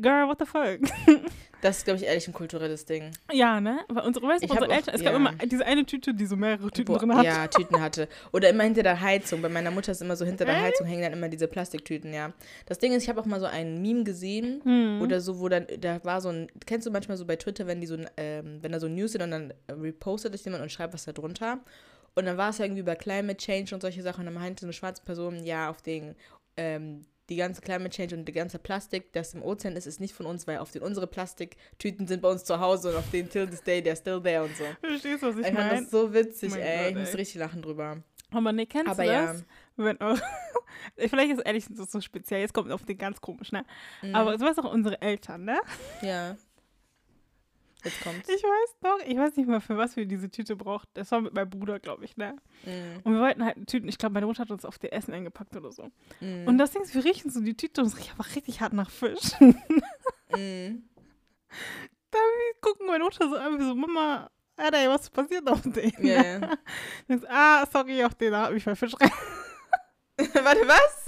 Girl, what the fuck? Das ist, glaube ich, ehrlich ein kulturelles Ding. ja, ne? Weil unsere, weißt, unsere hab auch- Eltern, es gab ja. immer diese eine Tüte, die so mehrere Tüten Boah, drin hat. Ja, Tüten hatte. Oder immer hinter der Heizung. Bei meiner Mutter ist immer so hinter der? Heizung hängen dann immer diese Plastiktüten, ja. Das Ding ist, ich habe auch mal so ein Meme gesehen, Hm. Oder so, wo dann, da war so ein, kennst du manchmal so bei Twitter, wenn die so, ähm, wenn da so News sind und dann repostet das jemand und schreibt was da drunter. Und dann war es irgendwie über Climate Change und solche Sachen. Und dann meinte so eine schwarze Person, ja, auf den, ähm, die ganze Climate Change und die ganze Plastik, das im Ozean ist, ist nicht von uns, weil auf den unsere Plastiktüten sind bei uns zu Hause und auf den till this day, they're still there und so. Verstehst du, was ich Ich fand meine? das so witzig, ey. Gott, ich musste ey. richtig lachen drüber. Aber nee, kennst Aber du ja. das? Wenn, oh, vielleicht ist es ehrlich so, so speziell, jetzt kommt auf den ganz komisch, ne? Mhm. Aber weißt auch unsere Eltern, ne? Ja. Jetzt kommt's. Ich weiß noch, ich weiß nicht mal, für was wir diese Tüte brauchten. Das war mit meinem Bruder, glaube ich, ne? Mhm. Und wir wollten halt Tüten, ich glaube, meine Mutter hat uns auf die Essen eingepackt oder so. Mhm. Und das Ding ist, wir riechen so die Tüte und es riecht einfach richtig hart nach Fisch. Mhm. Gucken meine Mutter so an, wie so, Mama, Alter, ey, was passiert auf den? Ich so, ah, sorry, auf den, da hat mich mein Fisch rein. Warte, was?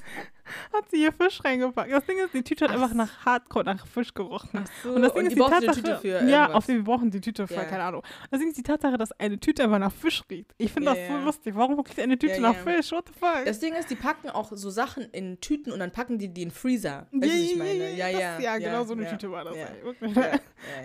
Hat sie hier Fisch reingepackt. Das Ding ist, die Tüte hat Ach einfach nach Hardcore, nach Fisch gerochen. So. Und das Ding die ist die du Tatsache, Tüte für ja, irgendwas. auf dem wir brauchen die Tüte für, Ja. keine Ahnung. Das Ding ist die Tatsache, dass eine Tüte einfach nach Fisch riecht. Ich finde Ja, das so lustig. Warum riecht eine Tüte Ja, nach. Fisch? What the fuck? Das Ding ist, die packen auch so Sachen in Tüten und dann packen die die in den Freezer. Weißt was ich meine? Ja, ja. ja, genau so eine Tüte war das.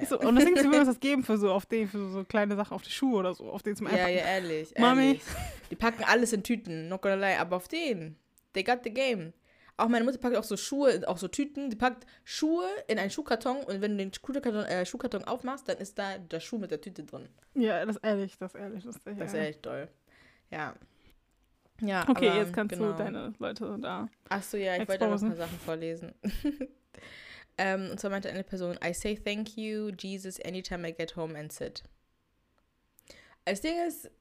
So, und das Ding ist, wir würden uns das geben für so auf den, für so kleine Sachen auf die Schuhe oder so, auf den zum ja. ja, Einpacken. ja, ehrlich. Mami. ehrlich. Die packen alles in Tüten, not gonna lie. Aber auf den, they got the game. Auch meine Mutter packt auch so Schuhe, auch so Tüten. Die packt Schuhe in einen Schuhkarton und wenn du den Schuhkarton, äh, Schuhkarton aufmachst, dann ist da der Schuh mit der Tüte drin. Ja, das ist ehrlich, das ist ehrlich. Das ist, Das ja. ist echt toll. Ja. Ja, Okay, aber, jetzt kannst genau. du deine Leute da. Achso, ja, ich wollte noch ein Exposen. paar Sachen vorlesen. ähm, und zwar meinte eine Person, I say thank you, Jesus, anytime I get home and sit. Das Ding ist,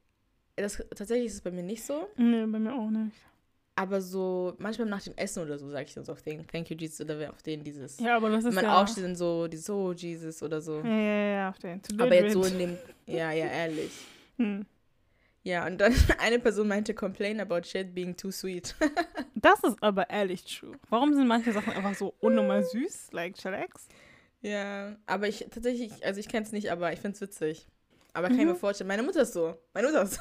das, tatsächlich ist es bei mir nicht so, Nee, bei mir auch nicht. Aber so manchmal nach dem Essen oder so sage ich dann so auf den Thank you, Jesus, oder auf den dieses. Ja, aber das ist man ja... aufsteht, dann so, dieses Oh, Jesus oder so. Ja, ja, ja, auf den. To Aber jetzt so in dem, ja, ja, ehrlich. Hm. Ja, und dann eine Person meinte, complain about shit being too sweet. Das ist aber ehrlich true. Warum sind manche Sachen einfach so unnormal süß, like Chillax? Ja, aber ich tatsächlich, also ich kenne es nicht, aber ich finde es witzig. Aber kann ich mir Mhm. vorstellen, meine Mutter ist so. Meine Mutter ist so.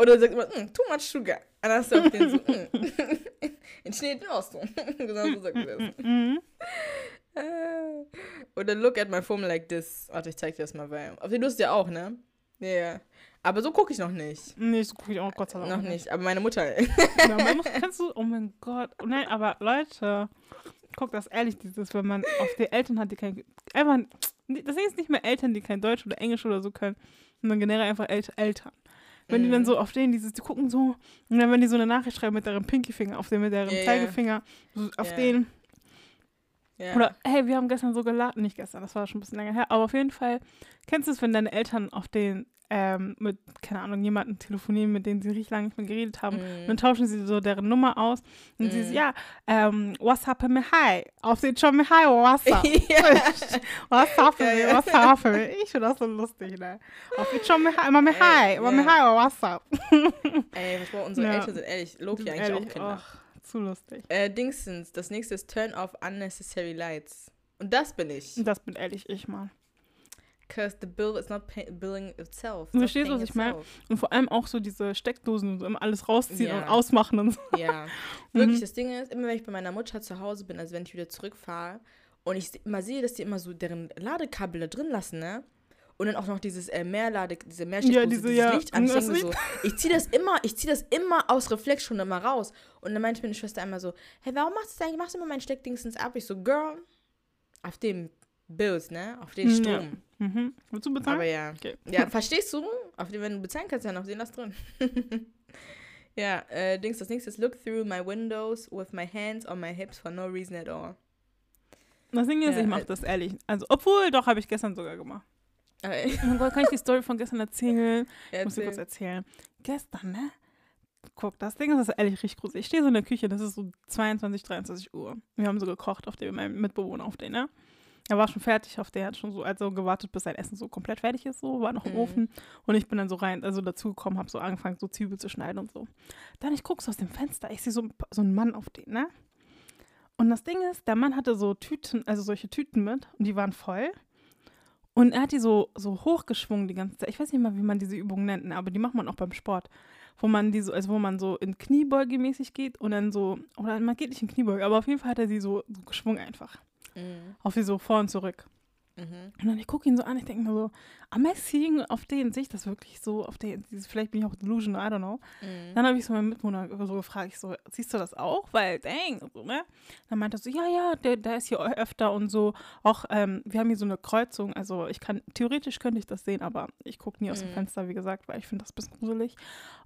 Oder sagt immer, mm, too much sugar. Du auf den so, mm. in Schnee raus. So. genau so sagt sie das. Mhm. Äh, Oder look at my phone like this. Warte, ich zeig dir das mal, weil. Auf den Lust ja auch, ne? Ja, ja. Aber so gucke ich noch nicht. Nee, so gucke ich auch Gott sei Dank Noch nicht. Aber meine Mutter. Ja, muss, kannst du, oh mein Gott. Oh nein, aber Leute, guck das ehrlich, dieses, wenn man auf die Eltern hat, die kein, einfach, das Ding ist nicht mehr Eltern, die kein Deutsch oder Englisch oder so können, sondern generell einfach El Eltern. Wenn die dann so auf denen dieses, die gucken so, und dann wenn die so eine Nachricht schreiben mit deren Pinky-Finger auf den, mit Ja, ja. Zeigefinger, so auf Ja. den, Ja. oder hey, wir haben gestern so geladen, nicht gestern, das war schon ein bisschen länger her, aber auf jeden Fall, kennst du es, wenn deine Eltern auf den, ähm, mit, keine Ahnung, jemanden telefonieren, mit denen sie richtig lange nicht mehr geredet haben, Mhm. dann tauschen sie so deren Nummer aus und sie Mhm. so, ja, ähm, what's up mit hi? Auf den schon mit hi, what's up? Ja, mit, ja. what's mit? Ich finde das so lustig, ne? Auf den schon mit hi, immer Ey, hi, immer ja. hi, what's up? Ey, was war unsere Ja. Eltern sind ehrlich, Loki ist eigentlich auch ehrlich, Kinder. ach, zu lustig. Äh, Dingsens, das nächste ist Turn off unnecessary lights. Und das bin ich. Das bin ehrlich ich, Mann. Because the bill is not pay billing itself. Du not verstehst, paying was ich meine? Und vor allem auch so diese Steckdosen und so immer alles rausziehen Ja. und ausmachen und so. Ja. Wirklich, Mhm. das Ding ist, immer wenn ich bei meiner Mutter zu Hause bin, also wenn ich wieder zurückfahre und ich immer sehe, dass die immer so deren Ladekabel da drin lassen, ne? Und dann auch noch dieses äh, Mehrlade, diese Mehrsteckdose, diese, dieses ja, Licht an. Ich, so, ich ziehe das immer, ich ziehe das immer aus Reflex schon immer raus. Und dann meinte meine Schwester einmal so, hey, warum machst du das eigentlich? Machst du immer mein Steckdingsens ab? Ich so, Girl, auf dem Bills, ne? Auf den Ja. Mhm. Willst du bezahlen? Aber ja. Okay. Ja, verstehst du? Auf wenn du bezahlen kannst, ja noch den lass drin. ja, äh, Dings, das nächste ist look through my windows with my hands on my hips for no reason at all. Das Ding ist, Ja, ich mache äh, das ehrlich. Also, obwohl, doch, habe ich gestern sogar gemacht. Aber, Oh mein Gott, kann ich die Story von gestern erzählen? Ich muss dir erzähl. kurz erzählen. Gestern, ne? Guck, das Ding ist, das ist ehrlich richtig gruselig. Ich stehe so in der Küche, das ist so 22, 23 Uhr. Wir haben so gekocht auf dem, mit meinem Mitbewohner auf den, ne? Er war schon fertig auf der, hat schon so also gewartet, bis sein Essen so komplett fertig ist, so, war noch im Mhm. Ofen. Und ich bin dann so rein, also dazugekommen, habe so angefangen, so Zwiebel zu schneiden und so. Dann, ich gucke so aus dem Fenster, ich sehe so, so einen Mann auf den, ne? Und das Ding ist, der Mann hatte so Tüten, also solche Tüten mit und die waren voll. Und er hat die so, so hochgeschwungen die ganze Zeit. Ich weiß nicht mal, wie man diese Übung nennt, ne, aber die macht man auch beim Sport. Wo man die so, also wo man so in Kniebeuge mäßig geht und dann so, oder man geht nicht in Kniebeuge, aber auf jeden Fall hat er sie so, so geschwungen einfach. Mhm. Auf sie so vor und zurück. Mhm. Und dann ich gucke ihn so an, ich denke mir so, am seeing auf den, sehe ich das wirklich so, auf den, vielleicht bin ich auch delusional, I don't know. Mhm. Dann habe ich so meinen Mitwohner so gefragt, ich so, siehst du das auch? Weil, dang, so, ne? Dann meinte er so, ja, ja, der, der ist hier öfter und so. Auch, ähm, wir haben hier so eine Kreuzung, also ich kann, theoretisch könnte ich das sehen, aber ich gucke nie aus dem Mhm. Fenster, wie gesagt, weil ich finde das ein bisschen gruselig.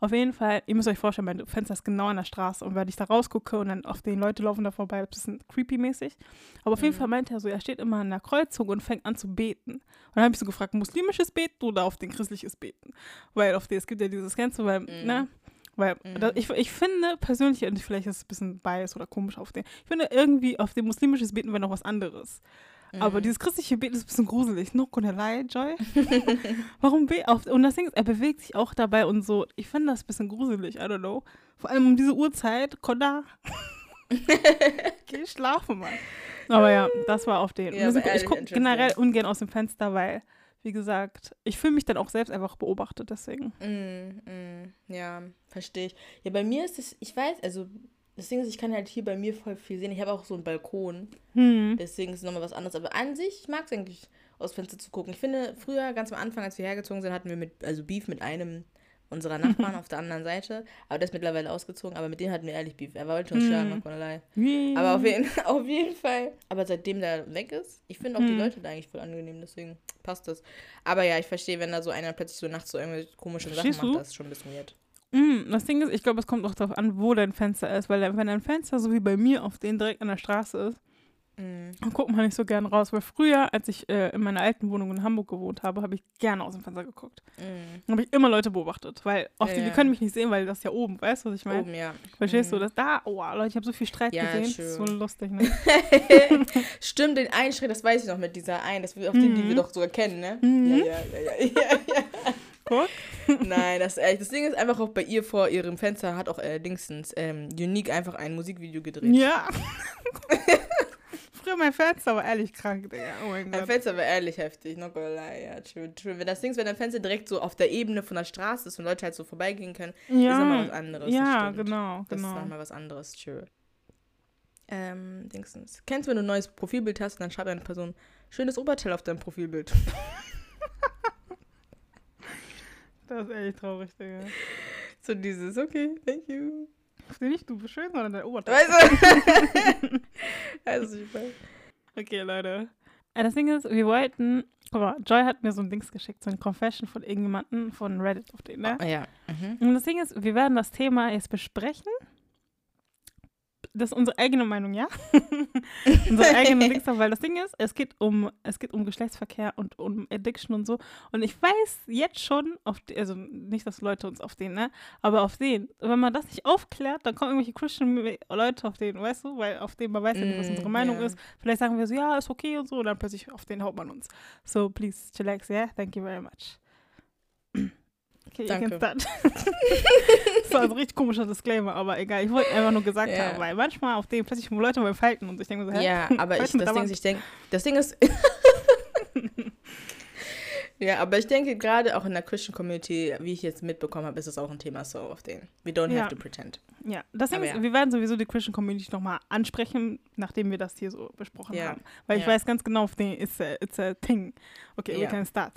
Auf jeden Fall, ihr müsst euch vorstellen, mein Fenster ist genau an der Straße und wenn ich da rausgucke und dann auf den Leute laufen da vorbei, das ist ein bisschen creepy-mäßig. Aber auf jeden Mhm. Fall meinte er so, er steht immer an der Kreuzung und fängt an zu beten. Und dann habe ich so gefragt, muslimisches Beten oder auf den christliches Beten? Weil auf den, es gibt ja dieses Ganze, weil, Mhm. ne? Weil Mhm. da, ich, ich finde persönlich, und vielleicht ist es ein bisschen bias oder komisch auf den, ich finde irgendwie auf dem muslimisches Beten wäre noch was anderes. Aber Mhm. dieses christliche Beten ist ein bisschen gruselig. No lie, Joy. Warum be auf, Und das Ding ist, er bewegt sich auch dabei und so. Ich finde das ein bisschen gruselig, I don't know. Vor allem um diese Uhrzeit, Konda. Geh schlafen, Mann. Aber ja, das war auf den. Ja, ich ehrlich gucke generell ungern aus dem Fenster, weil, wie gesagt, ich fühle mich dann auch selbst einfach beobachtet, deswegen. Mm, mm, ja, verstehe ich. Ja, bei mir ist es, ich weiß, also das Ding ist, ich kann halt hier bei mir voll viel sehen. Ich habe auch so einen Balkon, Hm. deswegen ist es nochmal was anderes. Aber an sich, ich mag es eigentlich, aus Fenster zu gucken. Ich finde, früher, ganz am Anfang, als wir hergezogen sind, hatten wir mit, also Beef mit einem unserer Nachbarn auf der anderen Seite. Aber der ist mittlerweile ausgezogen, aber mit dem hatten wir ehrlich Beef. Er wollte uns Mhm. schlagen, allein. Yeah. Aber auf jeden, auf jeden Fall. Aber seitdem der weg ist, ich finde auch die Hm. Leute da eigentlich voll angenehm, deswegen passt das. Aber ja, ich verstehe, wenn da so einer plötzlich so nachts so irgendwelche komischen Sachen Verstehst macht, du? das ist schon ein bisschen weird. Mm, das Ding ist, ich glaube, es kommt auch darauf an, wo dein Fenster ist, weil wenn dein Fenster so wie bei mir auf den direkt an der Straße ist, Mm. dann guckt man nicht so gern raus. Weil früher, als ich äh, in meiner alten Wohnung in Hamburg gewohnt habe, habe ich gerne aus dem Fenster geguckt. Mm. Dann habe ich immer Leute beobachtet, weil oft Ja, die, die können mich nicht sehen, weil das ja oben, weißt du, was ich meine? Oben, ja. Verstehst du, Mhm. dass da, oh Leute, ich habe so viel Streit Ja, gesehen, das ist so true. lustig, ne? Stimmt, den einen Schritt, das weiß ich noch mit dieser einen, das, auf den die Mhm. wir doch sogar kennen, ne? Mhm. Ja, ja, ja, ja, ja, Guck. Nein, das ist echt. Das Ding ist einfach auch bei ihr vor ihrem Fenster hat auch äh, Dingsens ähm, Unique einfach ein Musikvideo gedreht. Ja. Früher mein Fenster war ehrlich krank, Digga. Oh mein Ein Gott. Fenster war ehrlich heftig, not gonna lie, ja, true, true. Wenn das Ding ist, wenn dein Fenster direkt so auf der Ebene von der Straße ist und Leute halt so vorbeigehen können, ist nochmal was Ja, anderes. das ja stimmt. genau, Das ist genau. nochmal was anderes, true. Ähm, Dingsens. Kennst du, wenn du ein neues Profilbild hast und dann schreibt eine Person, schönes Oberteil auf deinem Profilbild. Das ist echt traurig, Digga. So dieses, okay, thank you. Nicht du bist schön, sondern dein Oberteil. Weißt du? also, weiß. Okay, Leute. äh, das Ding ist, wir wollten, guck mal, Joy hat mir so ein Dings geschickt, so ein Confession von irgendjemandem von Reddit auf den, ne? Oh, ja. Mhm. Und das Ding ist, wir werden das Thema jetzt besprechen. Das ist unsere eigene Meinung, ja? unsere eigene Dings, weil das Ding ist, es geht um, es geht um Geschlechtsverkehr und um Addiction und so. Und ich weiß jetzt schon, die, also nicht, dass Leute uns auf den, ne? Aber auf den, wenn man das nicht aufklärt, dann kommen irgendwelche Christian Leute auf den, weißt du? Weil auf den man weiß ja nicht, was Mm, unsere Meinung ja. ist. Vielleicht sagen wir so, ja, ist okay und so, und dann plötzlich auf den haut man uns. So, please, chillax, yeah? Thank you very much. Okay, Danke. you can start. das war ein richtig komischer Disclaimer, aber egal. Ich wollte einfach nur gesagt Ja. haben, weil manchmal auf dem plötzlich Leute beim Falten und ich denke so, hä? Ja, aber ich, das Ding ist, ich denke, das Ding ist. ja, aber ich denke, gerade auch in der Christian Community, wie ich jetzt mitbekommen habe, ist es auch ein Thema so auf den. We don't Ja. have to pretend. Ja, das Ding ist, ja. wir werden sowieso die Christian Community nochmal ansprechen, nachdem wir das hier so besprochen Ja. haben. Weil ich weiß ganz genau, auf den ist a, it's a thing. Okay, we can start.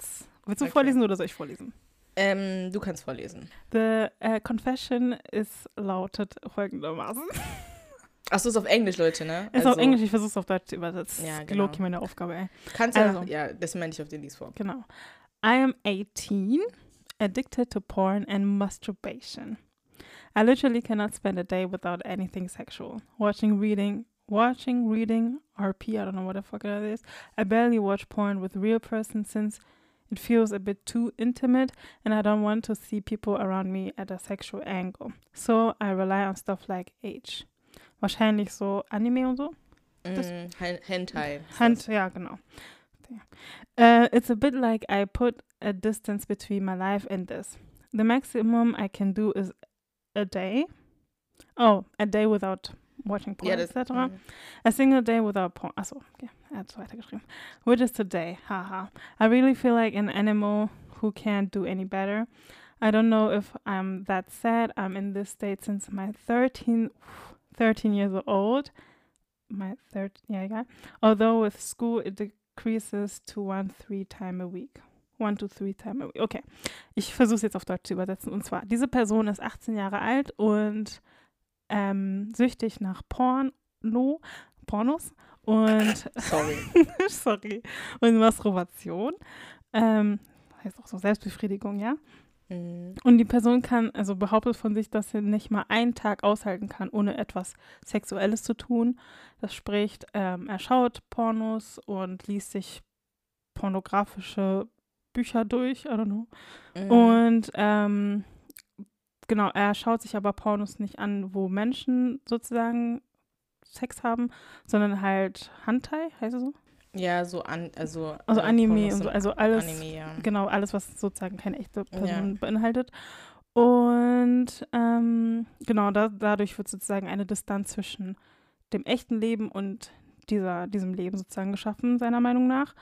Willst du Okay. vorlesen oder soll ich vorlesen? Ähm, du kannst vorlesen. The uh, confession is lautet folgendermaßen. Achso, ist auf Englisch, Leute, ne? Ist auf Englisch, ich versuche es auf Deutsch zu übersetzen. Ja, Ja, genau. genau. meine Aufgabe, ey. Kannst ja, Also. ja, das meine ich auf den Lies vor. Genau. I am 18, addicted to porn and masturbation. I literally cannot spend a day without anything sexual. Watching, reading, watching, reading, RP, I don't know what the fuck that is. I barely watch porn with real persons since it feels a bit too intimate and I don't want to see people around me at a sexual angle. So I rely on stuff like Age. Wahrscheinlich so Anime und so. Das- Mm, Hentai. das. ja, genau. Uh, it's a bit like I put a distance between my life and this. The maximum I can do is a day. Oh, a day without watching porn, das, etc. mhm. A single day without porn. Achso, okay. Er hat es weitergeschrieben. Which is today. Haha. I really feel like an animal who can't do any better. I don't know if I'm that sad. I'm in this state since my 13, 13 years old. My third, yeah, egal. Although with school it decreases to one, three time a week. One to three time a week. Okay. Ich versuche es jetzt auf Deutsch zu übersetzen. Und zwar, diese Person ist 18 Jahre alt und ähm, süchtig nach Porno, Pornos und Sorry. sorry und Masturbation. Ähm, heißt auch so Selbstbefriedigung, ja. Mm, Und die Person kann, also behauptet von sich, dass sie nicht mal einen Tag aushalten kann, ohne etwas Sexuelles zu tun. Das spricht, ähm, er schaut Pornos und liest sich pornografische Bücher durch, I don't know. mm. Und ähm, genau, er schaut sich aber Pornos nicht an, wo Menschen sozusagen Sex haben, sondern halt Hentai, heißt es so? Ja, so an, also. Also äh, Anime und so, also alles, Anime, ja. genau, alles, was sozusagen keine echte Ja. Person beinhaltet. Und ähm, genau, da, dadurch wird sozusagen eine Distanz zwischen dem echten Leben und dieser, diesem Leben sozusagen geschaffen, seiner Meinung nach.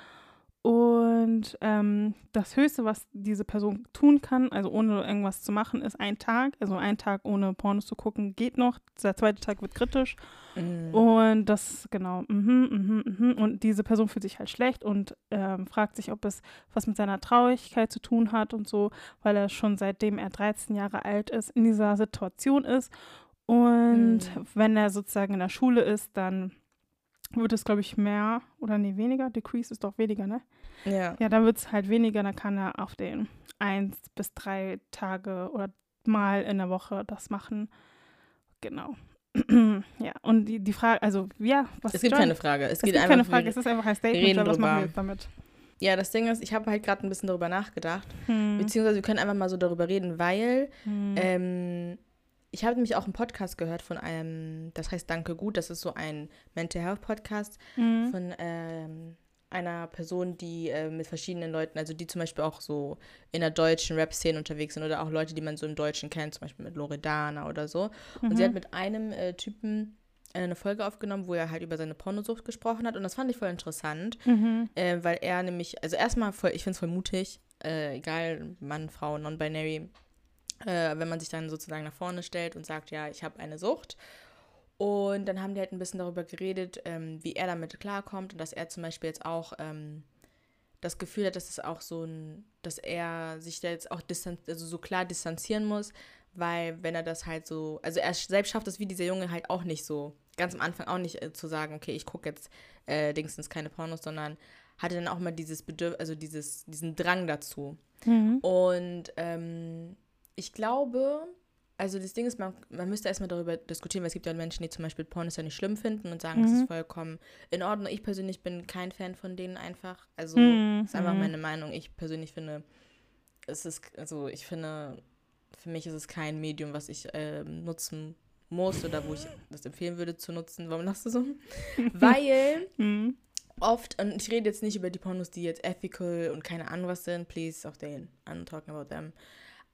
Und ähm, das Höchste, was diese Person tun kann, also ohne irgendwas zu machen, ist ein Tag. Also ein Tag ohne Pornos zu gucken, geht noch. Der zweite Tag wird kritisch. Mm. Und das, genau, mhm, mhm, mhm. Und diese Person fühlt sich halt schlecht und ähm, fragt sich, ob es was mit seiner Traurigkeit zu tun hat und so, weil er schon seitdem er 13 Jahre alt ist, in dieser Situation ist. Und Mhm. wenn er sozusagen in der Schule ist, dann wird es, glaube ich, mehr oder nee, weniger. Decrease ist doch weniger, ne? Ja. Ja, dann wird es halt weniger, dann kann er auf den eins bis drei Tage oder mal in der Woche das machen. Genau. ja, und die, die Frage, also, ja, was Es gibt John- keine Frage. Es, es gibt keine Frage, es ist einfach ein Statement. reden was machen wir jetzt damit? Ja, das Ding ist, ich habe halt gerade ein bisschen darüber nachgedacht. Hm. Beziehungsweise wir können einfach mal so darüber reden, weil Hm. ähm, ich habe nämlich auch einen Podcast gehört von einem, das heißt Danke Gut, das ist so ein Mental Health Podcast Hm. von ähm, einer Person, die äh, mit verschiedenen Leuten, also die zum Beispiel auch so in der deutschen Rap-Szene unterwegs sind oder auch Leute, die man so im Deutschen kennt, zum Beispiel mit Loredana oder so. Und sie hat Mhm. mit einem äh, Typen äh, eine Folge aufgenommen, wo er halt über seine Pornosucht gesprochen hat und das fand ich voll interessant. Mhm. Äh, weil er nämlich, also erstmal voll, ich finde es voll mutig, äh, egal, Mann, Frau, non-binary, äh, wenn man sich dann sozusagen nach vorne stellt und sagt, ja, ich habe eine Sucht. Und dann haben die halt ein bisschen darüber geredet, ähm, wie er damit klarkommt und dass er zum Beispiel jetzt auch ähm, das Gefühl hat, dass es auch so ein, dass er sich da jetzt auch distanz, also so klar distanzieren muss, weil wenn er das halt so, also er selbst schafft es wie dieser Junge halt auch nicht so, ganz am Anfang auch nicht äh, zu sagen, okay, ich gucke jetzt äh, Dingsens keine Pornos, sondern hatte dann auch mal dieses Bedürf also dieses, diesen Drang dazu. Mhm. Und ähm, ich glaube, also das Ding ist, man, man müsste erstmal darüber diskutieren, weil es gibt ja Menschen, die zum Beispiel Pornos ja nicht schlimm finden und sagen, es Mhm. ist vollkommen in Ordnung. Ich persönlich bin kein Fan von denen einfach. Also Mhm, ist einfach mhm. meine Meinung. Ich persönlich finde, es ist, also ich finde, für mich ist es kein Medium, was ich ähm, nutzen muss oder wo ich das empfehlen würde zu nutzen. Warum lachst du so? Weil Mhm. oft, und ich rede jetzt nicht über die Pornos, die jetzt ethical und keine Ahnung was sind, please, auch den, I'm talking about them.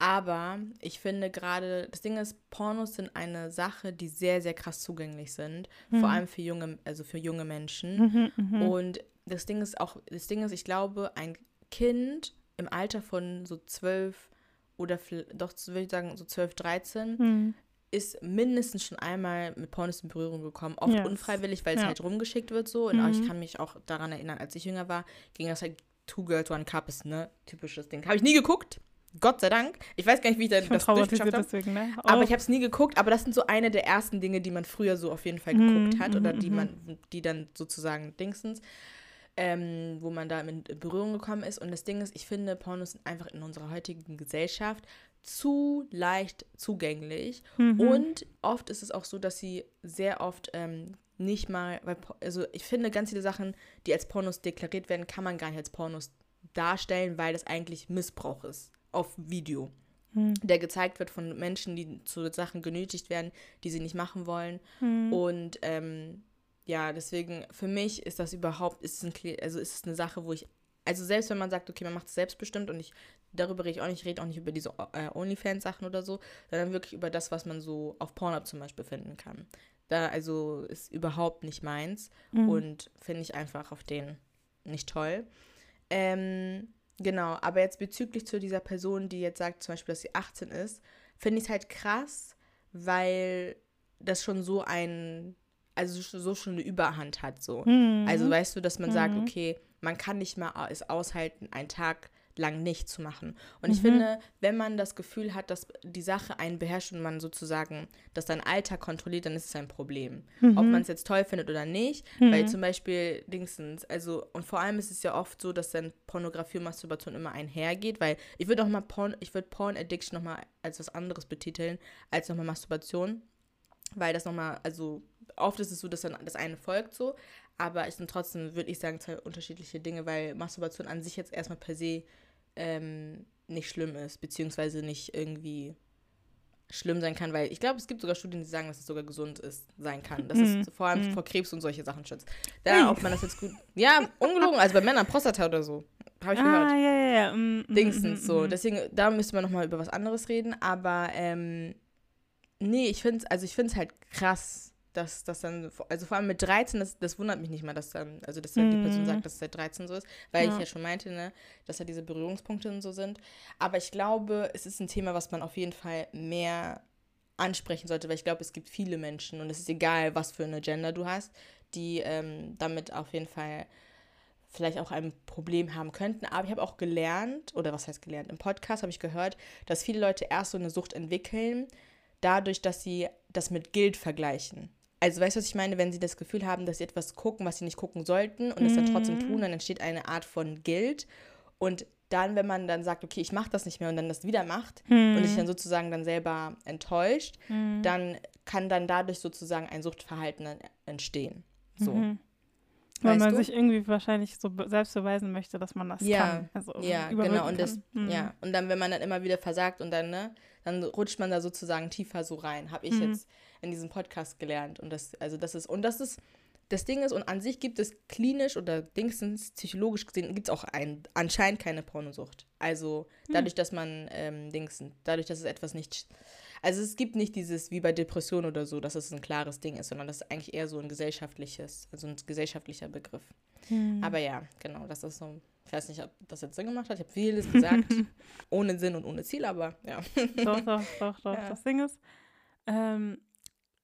Aber ich finde gerade, das Ding ist, Pornos sind eine Sache, die sehr, sehr krass zugänglich sind. Vor allem für junge, also für junge Menschen. Mhm, mhm. Und das Ding ist auch, das Ding ist, ich glaube, ein Kind im Alter von so zwölf oder doch, würde ich sagen, so 12, 13, Mhm. ist mindestens schon einmal mit Pornos in Berührung gekommen. Oft Yes. unfreiwillig, weil es Ja. halt rumgeschickt wird so. Und Mhm. ich kann mich auch daran erinnern, als ich jünger war, ging das halt Two Girls, One Cup ist, ne? Typisches Ding. Habe ich nie geguckt. Gott sei Dank. Ich weiß gar nicht, wie ich da Ich das durchgeschafft habe. deswegen, ne? Aber Oh. ich habe es nie geguckt, aber das sind so eine der ersten Dinge, die man früher so auf jeden Fall Mhm, geguckt hat oder mhm, die mhm. man, die dann sozusagen Dingsens, ähm, wo man da in Berührung gekommen ist. Und das Ding ist, ich finde, Pornos sind einfach in unserer heutigen Gesellschaft zu leicht zugänglich. Mhm. Und oft ist es auch so, dass sie sehr oft ähm, nicht mal, weil, also ich finde, ganz viele Sachen, die als Pornos deklariert werden, kann man gar nicht als Pornos darstellen, weil das eigentlich Missbrauch ist auf Video Mhm. der gezeigt wird von Menschen, die zu Sachen genötigt werden, die sie nicht machen wollen. Mhm. Und ähm, ja, deswegen für mich ist das überhaupt, ist es ein, also ist es eine Sache, wo ich, also selbst wenn man sagt, okay, man macht es selbstbestimmt und ich, darüber rede ich auch nicht, ich rede auch nicht über diese äh, OnlyFans-Sachen oder so, sondern wirklich über das, was man so auf Pornhub zum Beispiel finden kann. Da, also ist überhaupt nicht meins Mhm. und finde ich einfach auf den nicht toll. Ähm, genau, aber jetzt bezüglich zu dieser Person, die jetzt sagt zum Beispiel, dass sie 18 ist, finde ich es halt krass, weil das schon so ein, also so schon eine Überhand hat so. Mhm. Also weißt du, dass man sagt, Mhm. okay, man kann nicht mal es aushalten, einen Tag lang nichts zu machen. Und ich Mhm. finde, wenn man das Gefühl hat, dass die Sache einen beherrscht und man sozusagen das dein Alltag kontrolliert, dann ist es ein Problem. Mhm. Ob man es jetzt toll findet oder nicht, weil Mhm. zum Beispiel Dingsens, also und vor allem ist es ja oft so, dass dann Pornografie und Masturbation immer einhergeht, weil ich würde auch mal Porn, ich würde Porn Addiction nochmal als was anderes betiteln, als nochmal Masturbation, weil das nochmal, also oft ist es so, dass dann das eine folgt so, aber es sind trotzdem, würde ich sagen, zwei unterschiedliche Dinge, weil Masturbation an sich jetzt erstmal per se ähm, nicht schlimm ist, beziehungsweise nicht irgendwie schlimm sein kann, weil ich glaube, es gibt sogar Studien, die sagen, dass es sogar gesund ist, sein kann. Dass Mhm. es vor allem Mhm. vor Krebs und solche Sachen schützt. Da, ob man das jetzt gut. Ja, ungelogen, also bei Männern Prostata oder so. Habe ich gehört. Ah, ja, ja, ja. Mm, Dingstens mm, so. mm. Deswegen, da müsste man nochmal über was anderes reden. Aber ähm, nee, ich finde es, also ich finde es halt krass, dass das dann, also vor allem mit 13, das, das wundert mich nicht mal, dass dann, also dass dann die Person Mhm. sagt, dass es seit 13 so ist, weil ich Ja. ja schon meinte, ne, dass da diese Berührungspunkte und so sind. Aber ich glaube, es ist ein Thema, was man auf jeden Fall mehr ansprechen sollte, weil ich glaube, es gibt viele Menschen und es ist egal, was für eine Gender du hast, die ähm, damit auf jeden Fall vielleicht auch ein Problem haben könnten. Aber ich habe auch gelernt, oder was heißt gelernt, im Podcast habe ich gehört, dass viele Leute erst so eine Sucht entwickeln, dadurch, dass sie das mit Guild vergleichen. Also weißt du, was ich meine? Wenn sie das Gefühl haben, dass sie etwas gucken, was sie nicht gucken sollten und es dann trotzdem Mhm. tun, dann entsteht eine Art von Guild. Und dann, wenn man dann sagt, okay, ich mache das nicht mehr und dann das wieder macht Mhm. und sich dann sozusagen dann selber enttäuscht, Mhm. dann kann dann dadurch sozusagen ein Suchtverhalten entstehen. So. Mhm. Weil man du? sich irgendwie wahrscheinlich so selbst beweisen möchte, dass man das Ja, kann. Also Ja, genau. Und das. Mhm. ja. Und dann, wenn man dann immer wieder versagt und dann, ne, dann rutscht man da sozusagen tiefer so rein. Habe ich Mhm. jetzt in diesem Podcast gelernt. Und das, also das ist, und das ist, das Ding ist, und an sich gibt es klinisch oder dingsens psychologisch gesehen, gibt es auch ein, anscheinend keine Pornosucht. Also Hm. dadurch, dass man ähm, Dingsen, dadurch, dass es etwas nicht. Also es gibt nicht dieses wie bei Depression oder so, dass es ein klares Ding ist, sondern das ist eigentlich eher so ein gesellschaftliches, also ein gesellschaftlicher Begriff. Mhm. Aber ja, genau, das ist so. Ich weiß nicht, ob das jetzt Sinn gemacht hat. Ich habe vieles gesagt, ohne Sinn und ohne Ziel, aber ja. doch, doch, doch, doch. Ja. Das Ding ist, ähm,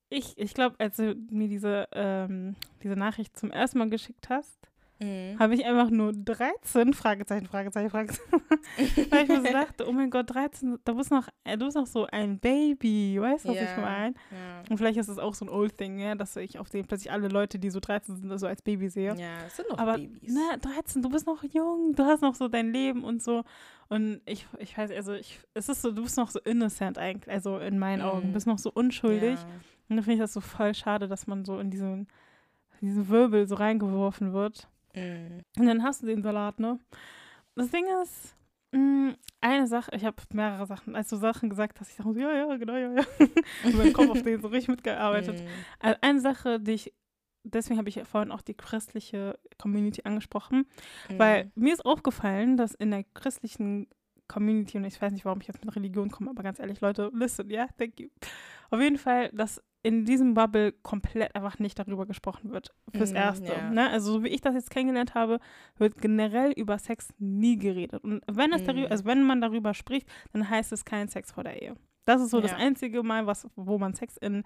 ich, ich glaube, als du mir diese, ähm, diese Nachricht zum ersten Mal geschickt hast, Mhm. habe ich einfach nur 13, Fragezeichen, Fragezeichen, Fragezeichen. Weil ich mir so dachte, oh mein Gott, 13, da bist noch, äh, du bist noch so ein Baby, weißt du, was ich Ja. meine? Ja. Und vielleicht ist es auch so ein Old Thing, ja, dass ich auf den plötzlich alle Leute, die so 13 sind, so als Baby sehe. ja, es sind noch Aber Babys. na, 13, du bist noch jung, du hast noch so dein Leben und so. Und ich, ich weiß, also ich, es ist so, du bist noch so innocent eigentlich, also in meinen Augen, Mhm. bist noch so unschuldig. Ja. Und da finde ich das so voll schade, dass man so in diesen, in diesen Wirbel so reingeworfen wird. Mhm. Und dann hast du den Salat, ne? Das Ding ist, mh, eine Sache, ich habe mehrere Sachen, als du Sachen gesagt hast, ich dachte ja, ja, genau, ja, ja. Und mein Kopf auf den so richtig mitgearbeitet. Mhm. Also eine Sache, die ich, deswegen habe ich vorhin auch die christliche Community angesprochen, weil Mhm. mir ist aufgefallen, dass in der christlichen Community, und ich weiß nicht, warum ich jetzt mit Religion komme, aber ganz ehrlich, Leute, listen, ja, thank you. Auf jeden Fall, dass in diesem Bubble komplett einfach nicht darüber gesprochen wird. Fürs Mhm, Erste. ja. Ne? Also, so wie ich das jetzt kennengelernt habe, wird generell über Sex nie geredet. Und wenn es darüber, Mhm. also wenn man darüber spricht, dann heißt es kein Sex vor der Ehe. Das ist so das Ja. einzige Mal, was, wo man Sex in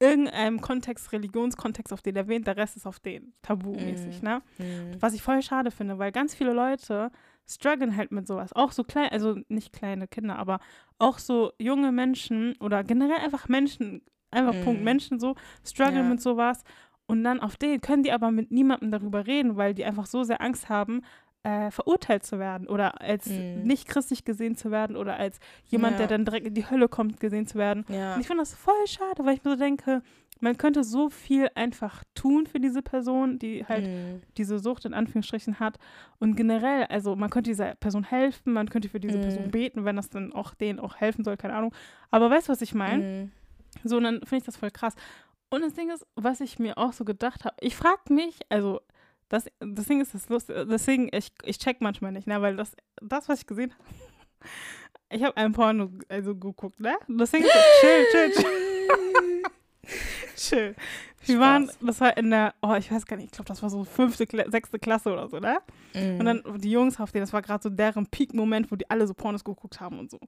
irgendeinem Kontext, Religionskontext auf den erwähnt, der Rest ist auf den tabumäßig, Mhm. ne? Mhm. Was ich voll schade finde, weil ganz viele Leute strugglen halt mit sowas. Auch so klein, also nicht kleine Kinder, aber auch so junge Menschen oder generell einfach Menschen, einfach Punkt Mhm. Menschen so, strugglen Ja. mit sowas. Und dann auf den können die aber mit niemandem darüber reden, weil die einfach so sehr Angst haben, äh, verurteilt zu werden oder als Mhm. nicht christlich gesehen zu werden oder als jemand, der Ja. dann direkt in die Hölle kommt, gesehen zu werden. Ja. Und ich finde das voll schade, weil ich mir so denke, man könnte so viel einfach tun für diese Person, die halt Mhm. diese Sucht in Anführungsstrichen hat. Und generell, also man könnte dieser Person helfen, man könnte für diese Mhm. Person beten, wenn das dann auch denen auch helfen soll, keine Ahnung. Aber weißt du, was ich meine? So, und dann finde ich das voll krass. Und das Ding ist, was ich mir auch so gedacht habe, ich frage mich, also das, das Ding ist das Lustige, deswegen, ich, ich check manchmal nicht, ne, weil das, das was ich gesehen habe, ich habe ein Porno also geguckt, ne? Das Ding ist, chill, chill, chill. chill. Wir Spaß. waren, das war in der, oh, ich weiß gar nicht, ich glaube, das war so fünfte, Kla sechste Klasse oder so, ne? Mhm. Und dann die Jungs auf denen, das war gerade so deren Peak-Moment, wo die alle so Pornos geguckt haben und so.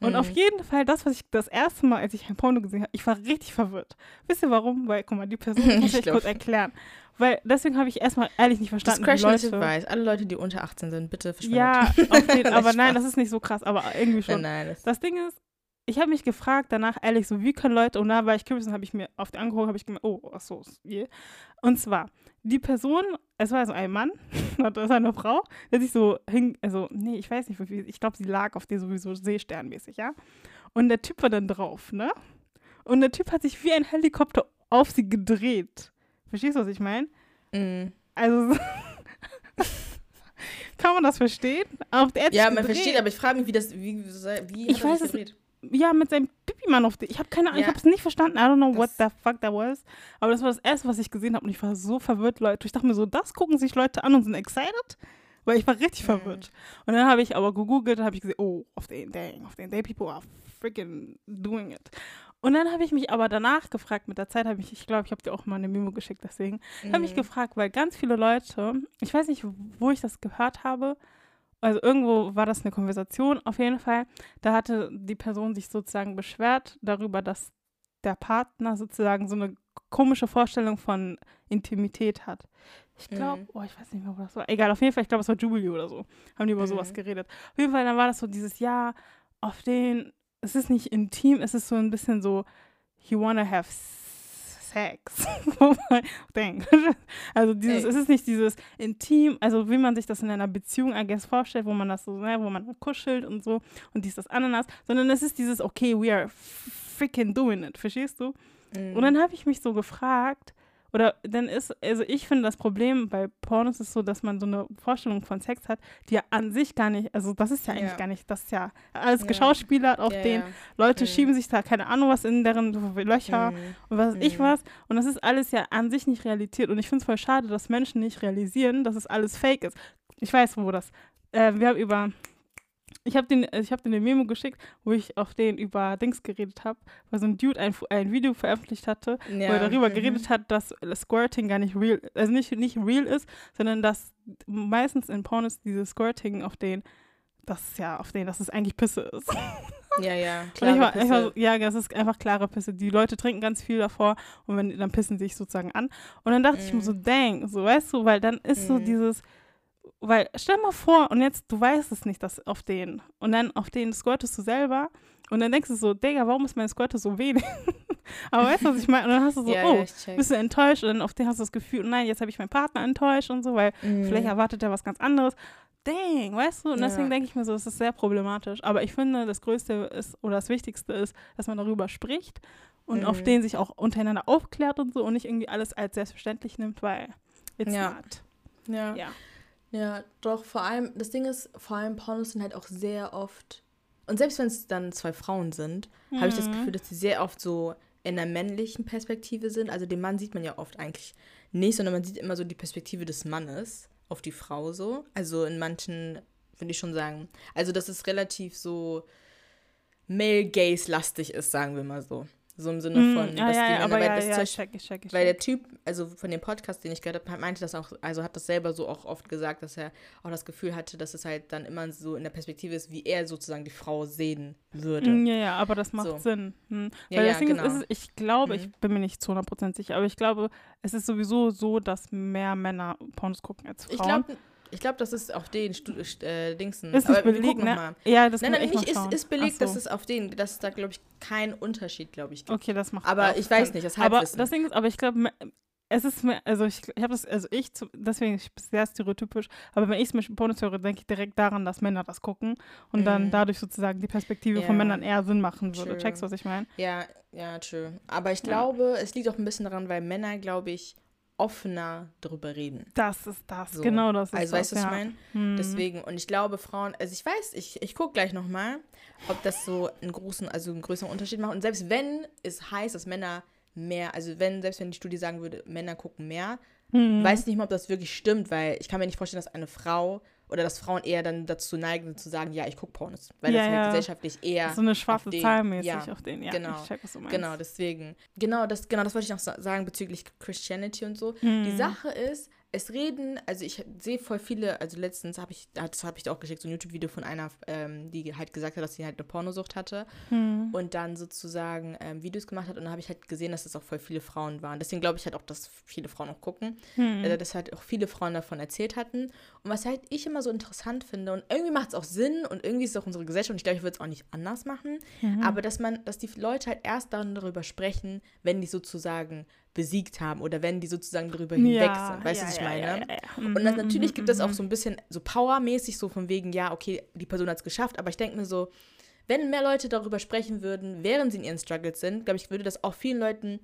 Und auf Mhm. jeden Fall, das, was ich das erste Mal, als ich ein Porno gesehen habe, ich war richtig verwirrt. Wisst ihr warum? Weil, guck mal, die Person, ich muss Ich ich kurz glaub. erklären. Weil deswegen habe ich erstmal ehrlich nicht verstanden, wie Discretion Leute. Advice. Alle Leute, die unter 18 sind, bitte verschwindet. Ja, auf jeden, aber nein, das ist nicht so krass, aber irgendwie schon. nein. Das, Das Ding ist, ich habe mich gefragt danach, ehrlich, so, wie können Leute, und da war ich curious habe ich mir auf die angeguckt, habe ich gemerkt, oh, ach so, je. Und zwar, die Person, es war also ein Mann, das ist eine Frau, der sich so hing, also, nee, ich weiß nicht, ich glaube, sie lag auf dir sowieso seesternmäßig, ja. Und der Typ war dann drauf, ne? Und der Typ hat sich wie ein Helikopter auf sie gedreht. Verstehst du, was ich meine? Mhm. Also, kann man das verstehen? Auf der Ja, man gedreht. versteht, aber ich frage mich, wie das, wie, wie Ich weiß es gedreht? Ja, mit seinem Pipi-Mann auf die. Ich habe keine Ahnung, ich Ja. habe es nicht verstanden. I don't know what Das- the fuck that was. Aber das war das Erste, was ich gesehen habe und ich war so verwirrt, Leute. Ich dachte mir so, das gucken sich Leute an und sind excited? Weil ich war richtig Mhm. verwirrt. Und dann habe ich aber gegoogelt und habe ich gesehen, oh, auf den, dang, auf den, they people are freaking doing it. Und dann habe ich mich aber danach gefragt, mit der Zeit habe ich, ich glaube, ich habe dir auch mal eine Memo geschickt, deswegen, habe mich Mhm. gefragt, weil ganz viele Leute, ich weiß nicht, wo ich das gehört habe, also irgendwo war das eine Konversation, auf jeden Fall, da hatte die Person sich sozusagen beschwert darüber, dass der Partner sozusagen so eine komische Vorstellung von Intimität hat. Ich glaube, Mhm. oh, ich weiß nicht mehr, wo das war. Egal, auf jeden Fall, ich glaube, es war Jubilee oder so. Haben die über sowas Mhm. geredet. Auf jeden Fall, dann war das so dieses Ja, auf den, es ist nicht intim, es ist so ein bisschen so, you wanna have Sex. Wo man denkt. also dieses, Ey. es ist nicht dieses intim, also wie man sich das in einer Beziehung, I guess, vorstellt, wo man das so, ne, wo man kuschelt und so und dies, das, Ananas, sondern es ist dieses, okay, we are freaking doing it, verstehst du? Mhm. Und dann habe ich mich so gefragt, oder dann ist, also ich finde das Problem bei Pornos ist so, dass man so eine Vorstellung von Sex hat, die ja an sich gar nicht, also das ist ja eigentlich Ja. gar nicht, das ist ja alles Ja. geschauspielert auf ja, den. Leute Mhm. schieben sich da keine Ahnung was in deren Löcher Mhm. und was weiß ich Mhm. was. Und das ist alles ja an sich nicht Realität. Und ich finde es voll schade, dass Menschen nicht realisieren, dass es alles fake ist. Ich weiß, wo das. Äh, wir haben über. Ich habe den, ich hab den eine Memo geschickt, wo ich auf den über Dings geredet habe, weil so ein Dude ein, ein Video veröffentlicht hatte, wo Ja. er darüber mhm. geredet hat, dass Squirting gar nicht real, also nicht, nicht real ist, sondern dass meistens in Pornos dieses Squirting auf den, das ist ja auf den, dass es eigentlich Pisse ist. Ja, ja. Und ich Klare war, ich war so, Pisse. ja, das ist einfach klare Pisse. Die Leute trinken ganz viel davor und wenn, dann pissen sie sich sozusagen an. Und dann dachte ich mir Mhm. so, dang, so weißt du, weil dann ist so Mhm. dieses, weil stell mal vor und jetzt, du weißt es nicht, dass auf den und dann auf den squirtest du selber und dann denkst du so, Digga, warum ist mein Squirte so wenig? Aber weißt du, was ich meine? Und dann hast du so, ja, oh, ja, bist du enttäuscht und dann auf den hast du das Gefühl, nein, jetzt habe ich meinen Partner enttäuscht und so, weil Mhm. vielleicht erwartet er was ganz anderes. Dang, weißt du? Und Ja. deswegen denke ich mir so, es ist sehr problematisch. Aber ich finde, das Größte ist oder das Wichtigste ist, dass man darüber spricht und auf Mhm. den sich auch untereinander aufklärt und so und nicht irgendwie alles als selbstverständlich nimmt, weil it's Ja. not. Ja. Ja. Ja, doch, vor allem, das Ding ist, vor allem Pornos sind halt auch sehr oft. Und selbst wenn es dann zwei Frauen sind, habe ich das Mhm. Gefühl, dass sie sehr oft so in der männlichen Perspektive sind. Also den Mann sieht man ja oft eigentlich nicht, sondern man sieht immer so die Perspektive des Mannes auf die Frau so. Also in manchen, würde ich schon sagen, also dass es relativ so male-gaze-lastig ist, sagen wir mal so. So im Sinne Mm, von, ja, dass ja, die ja, Männer, aber weil ja, das ja, ich check, ich check, ich Weil der. Typ, also von dem Podcast, den ich gehört habe, meinte das auch, also hat das selber so auch oft gesagt, dass er auch das Gefühl hatte, dass es halt dann immer so in der Perspektive ist, wie er sozusagen die Frau sehen würde. Mm, Ja, ja, aber das macht So. Sinn. Hm. Weil das Ding genau. ist, ich glaube, Mhm. ich bin mir nicht zu 100% sicher, aber ich glaube, es ist sowieso so, dass mehr Männer Pornos gucken als Frauen. Ich glaube, ich glaub, das ist auf den Stu äh, Dingsen. ist Aber nicht belegt, ne? Ja, das Nein, nein, ich nicht, ist, ist belegt, so. dass es auf den, dass es da, glaube ich, keinen Unterschied, glaube ich, gibt. Okay, das macht Aber ich weiß nicht, das Aber das Ding ist, aber ich glaube, es ist mir, also ich, ich habe das, also ich, zu, deswegen ich bin sehr stereotypisch, aber wenn ich es mit Pornos höre, denke ich direkt daran, dass Männer das gucken und dann Mhm. dadurch sozusagen die Perspektive Ja. von Männern eher Sinn machen würde. True. Checkst du, was ich meine? Ja, ja, true. Aber ich Ja. glaube, es liegt auch ein bisschen daran, weil Männer, glaube ich, offener darüber reden. Das ist das, So. genau das ist Also, das, weißt du, was ja. ich meine? Hm. Deswegen, und ich glaube, Frauen, also ich weiß, ich, ich gucke gleich nochmal, ob das so einen großen, also einen größeren Unterschied macht. Und selbst wenn es heißt, dass Männer mehr, also wenn, selbst wenn die Studie sagen würde, Männer gucken mehr, Hm. weiß ich nicht mal, ob das wirklich stimmt, weil ich kann mir nicht vorstellen, dass eine Frau oder dass Frauen eher dann dazu neigen, zu sagen, ja, ich gucke Pornos. Weil Ja, das halt ja. gesellschaftlich eher. so eine schwarze den- Zahl mäßig ja, auf den, ja. genau, Ich check, was du meinst. Genau, deswegen. Genau, das, genau, das wollte ich noch sa- sagen bezüglich Christianity und so. Hm. Die Sache ist, es reden, also ich sehe voll viele, also letztens habe ich, das habe ich auch geschickt, so ein YouTube-Video von einer, ähm, die halt gesagt hat, dass sie halt eine Pornosucht hatte Hm. und dann sozusagen ähm, Videos gemacht hat und dann habe ich halt gesehen, dass es auch voll viele Frauen waren. Deswegen glaube ich halt auch, dass viele Frauen auch gucken, Hm. äh, dass halt auch viele Frauen davon erzählt hatten. Und was halt ich immer so interessant finde und irgendwie macht es auch Sinn und irgendwie ist es auch unsere Gesellschaft und ich glaube, ich würde es auch nicht anders machen, Mhm. aber dass man, dass die Leute halt erst dann darüber sprechen, wenn die sozusagen besiegt haben oder wenn die sozusagen darüber hinweg sind. Weißt du, ja, was ich ja, meine? Ja, ja, ja. Und dann Mhm, natürlich mhm, gibt es auch mhm. so ein bisschen so powermäßig, so von wegen, ja, okay, die Person hat es geschafft, aber ich denke mir so, wenn mehr Leute darüber sprechen würden, während sie in ihren Struggles sind, glaube ich, würde das auch vielen Leuten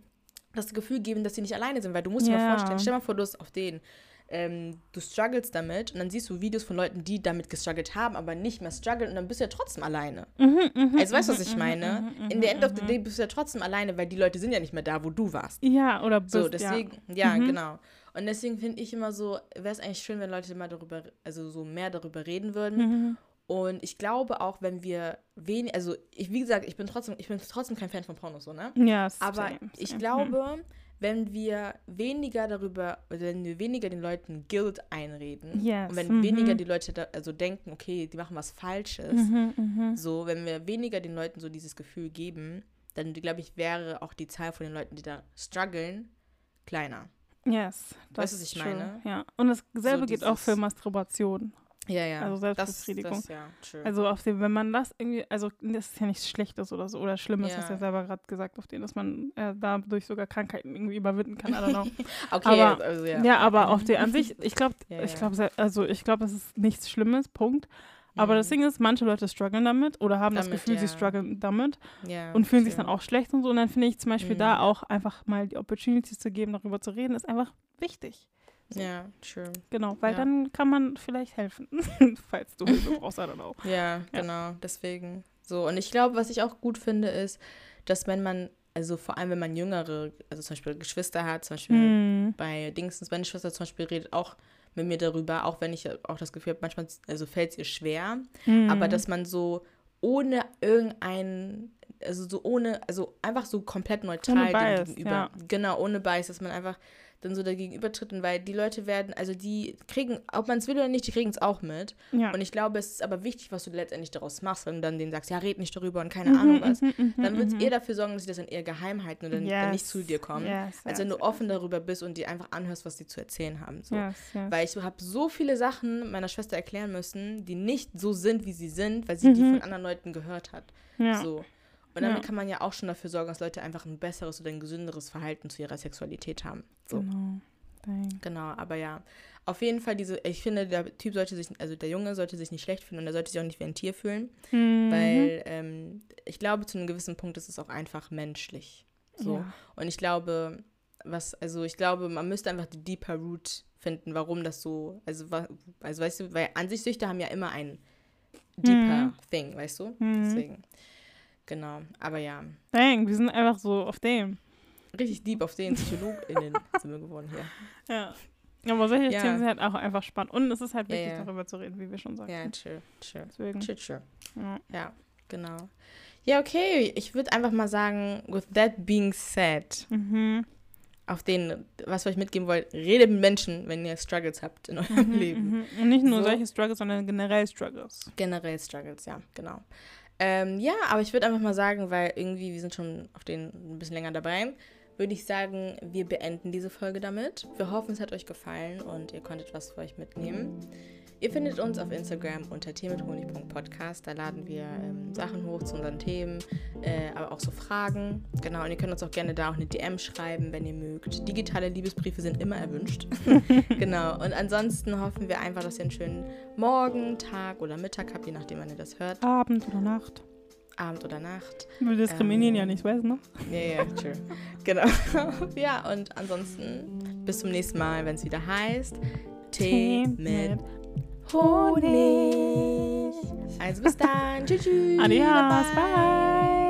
das Gefühl geben, dass sie nicht alleine sind, weil du musst dir Ja. mal vorstellen, stell mal vor, du hast auf den, ähm, du struggles damit und dann siehst du Videos von Leuten, die damit gestruggelt haben, aber nicht mehr strugglen und dann bist du ja trotzdem alleine. Mhm, mhm, Also weißt du, was mhm, ich mhm, meine? mhm, In mhm, End of the day bist du ja trotzdem alleine, weil die Leute sind ja nicht mehr da, wo du warst. Ja, oder bist, So, ja. deswegen, ja, Mhm. genau. Und deswegen finde ich immer so, wäre es eigentlich schön, wenn Leute mal darüber, also so mehr darüber reden würden. Mhm. Und ich glaube auch, wenn wir wenig, also ich, wie gesagt, ich bin trotzdem, ich bin trotzdem kein Fan von Pornos, so, ne? Ja, Aber same, ich same. glaube, wenn wir weniger darüber, wenn wir weniger den Leuten Guild einreden Yes, und wenn mhm. weniger die Leute da, also denken, okay, die machen was Falsches, Mhm, mhm. so, wenn wir weniger den Leuten so dieses Gefühl geben, dann glaube ich, wäre auch die Zahl von den Leuten, die da strugglen, kleiner. Yes. Das Weißt was ich ist true. meine? Ja. Und dasselbe So geht auch für Masturbation. Ja, ja. Also das, Selbstbefriedigung. das, ja, true. Also auf dem, wenn man das irgendwie, also das ist ja nichts Schlechtes oder so oder Schlimmes, Ja. hast du ja selber gerade gesagt, auf den, dass man äh, dadurch sogar Krankheiten irgendwie überwinden kann. I don't know. okay, aber- also ja. ja. aber auf den an sich, ich glaube, Ja, ich glaube, also ich glaube, es ist nichts Schlimmes, Punkt. Aber das Ding ist, manche Leute strugglen damit oder haben das Damit, Gefühl, sie ja. strugglen damit ja, und fühlen sich dann auch schlecht und so. Und dann finde ich zum Beispiel Mhm. da auch einfach mal die Opportunity zu geben, darüber zu reden, ist einfach wichtig. Ja, true. Genau, weil Ja. dann kann man vielleicht helfen, falls du Hilfe brauchst, I don't know. Ja, genau, deswegen. So, und ich glaube, was ich auch gut finde, ist, dass wenn man, also vor allem wenn man jüngere, also zum Beispiel Geschwister hat, zum Beispiel Hm. bei Dingsens, meine Schwester zum Beispiel redet auch mit mir darüber, auch wenn ich auch das Gefühl habe, manchmal also fällt es ihr schwer, Hm. aber dass man so ohne irgendeinen also so ohne, also einfach so komplett neutral Bias, gegenüber. ja. Genau, ohne Bias, dass man einfach dann so dagegenüber tritt. Und weil die Leute werden, also die kriegen, ob man es will oder nicht, die kriegen es auch mit. Ja. Und ich glaube, es ist aber wichtig, was du letztendlich daraus machst, wenn du dann denen sagst, ja, red nicht darüber und keine Ahnung was. Mhm, Dann wird es eher dafür sorgen, dass sie das in eher geheim halten und dann, dann nicht Yes, zu dir kommen. yes, als wenn yes, du offen darüber bist und dir einfach anhörst, was die zu erzählen haben. So. Yes, yes. Weil ich habe so viele Sachen meiner Schwester erklären müssen, die nicht so sind, wie sie sind, weil sie die Mhm. von anderen Leuten gehört hat. ja. So. Und damit Ja. kann man ja auch schon dafür sorgen, dass Leute einfach ein besseres oder ein gesünderes Verhalten zu ihrer Sexualität haben. So. Genau. Dang. Genau, aber ja. Auf jeden Fall diese, ich finde, der Typ sollte sich, also der Junge sollte sich nicht schlecht fühlen und er sollte sich auch nicht wie ein Tier fühlen. Mhm. Weil ähm, ich glaube, zu einem gewissen Punkt ist es auch einfach menschlich. So. Ja. Und ich glaube, was, also ich glaube, man müsste einfach die deeper Root finden, warum das so, also, also weißt du, weil an sich Süchte haben ja immer ein deeper Mhm. Thing, weißt du? Mhm. Deswegen. Genau, aber ja, Dang, wir sind einfach so auf dem. richtig deep auf den PsychologInnen sind wir geworden hier. Ja. Aber solche Ja. Themen sind halt auch einfach spannend. Und es ist halt Ja, wichtig, ja. darüber zu reden, wie wir schon sagten. Ja, chill, chill, Deswegen. chill, chill. Ja. Ja, genau. Ja, okay, ich würde einfach mal sagen, with that being said, Mhm. auf den, was wir euch mitgeben wollt, redet mit Menschen, wenn ihr Struggles habt in eurem Mhm, Leben. mhm. Und nicht nur So. solche Struggles, sondern generell Struggles. Generell Struggles, ja, genau. Ähm, ja, aber ich würde einfach mal sagen, weil irgendwie wir sind schon auf den ein bisschen länger dabei, würde ich sagen, wir beenden diese Folge damit. Wir hoffen, es hat euch gefallen und ihr konntet was für euch mitnehmen. Ihr findet uns auf Instagram unter teemithonig.podcast. Da laden wir ähm, Sachen hoch zu unseren Themen, äh, aber auch so Fragen. Genau, und ihr könnt uns auch gerne da auch eine DM schreiben, wenn ihr mögt. Digitale Liebesbriefe sind immer erwünscht. genau, und ansonsten hoffen wir einfach, dass ihr einen schönen Morgen, Tag oder Mittag habt, je nachdem, wann ihr das hört. Abend oder Nacht. Abend oder Nacht. Wir diskriminieren Ähm, ja nicht, weißt du noch? Ja, ja, true. genau. ja, und ansonsten bis zum nächsten Mal, wenn es wieder heißt Tee mit Honig. Also bis dann. Tschüss. tschüss. Adios. Bye. Bye.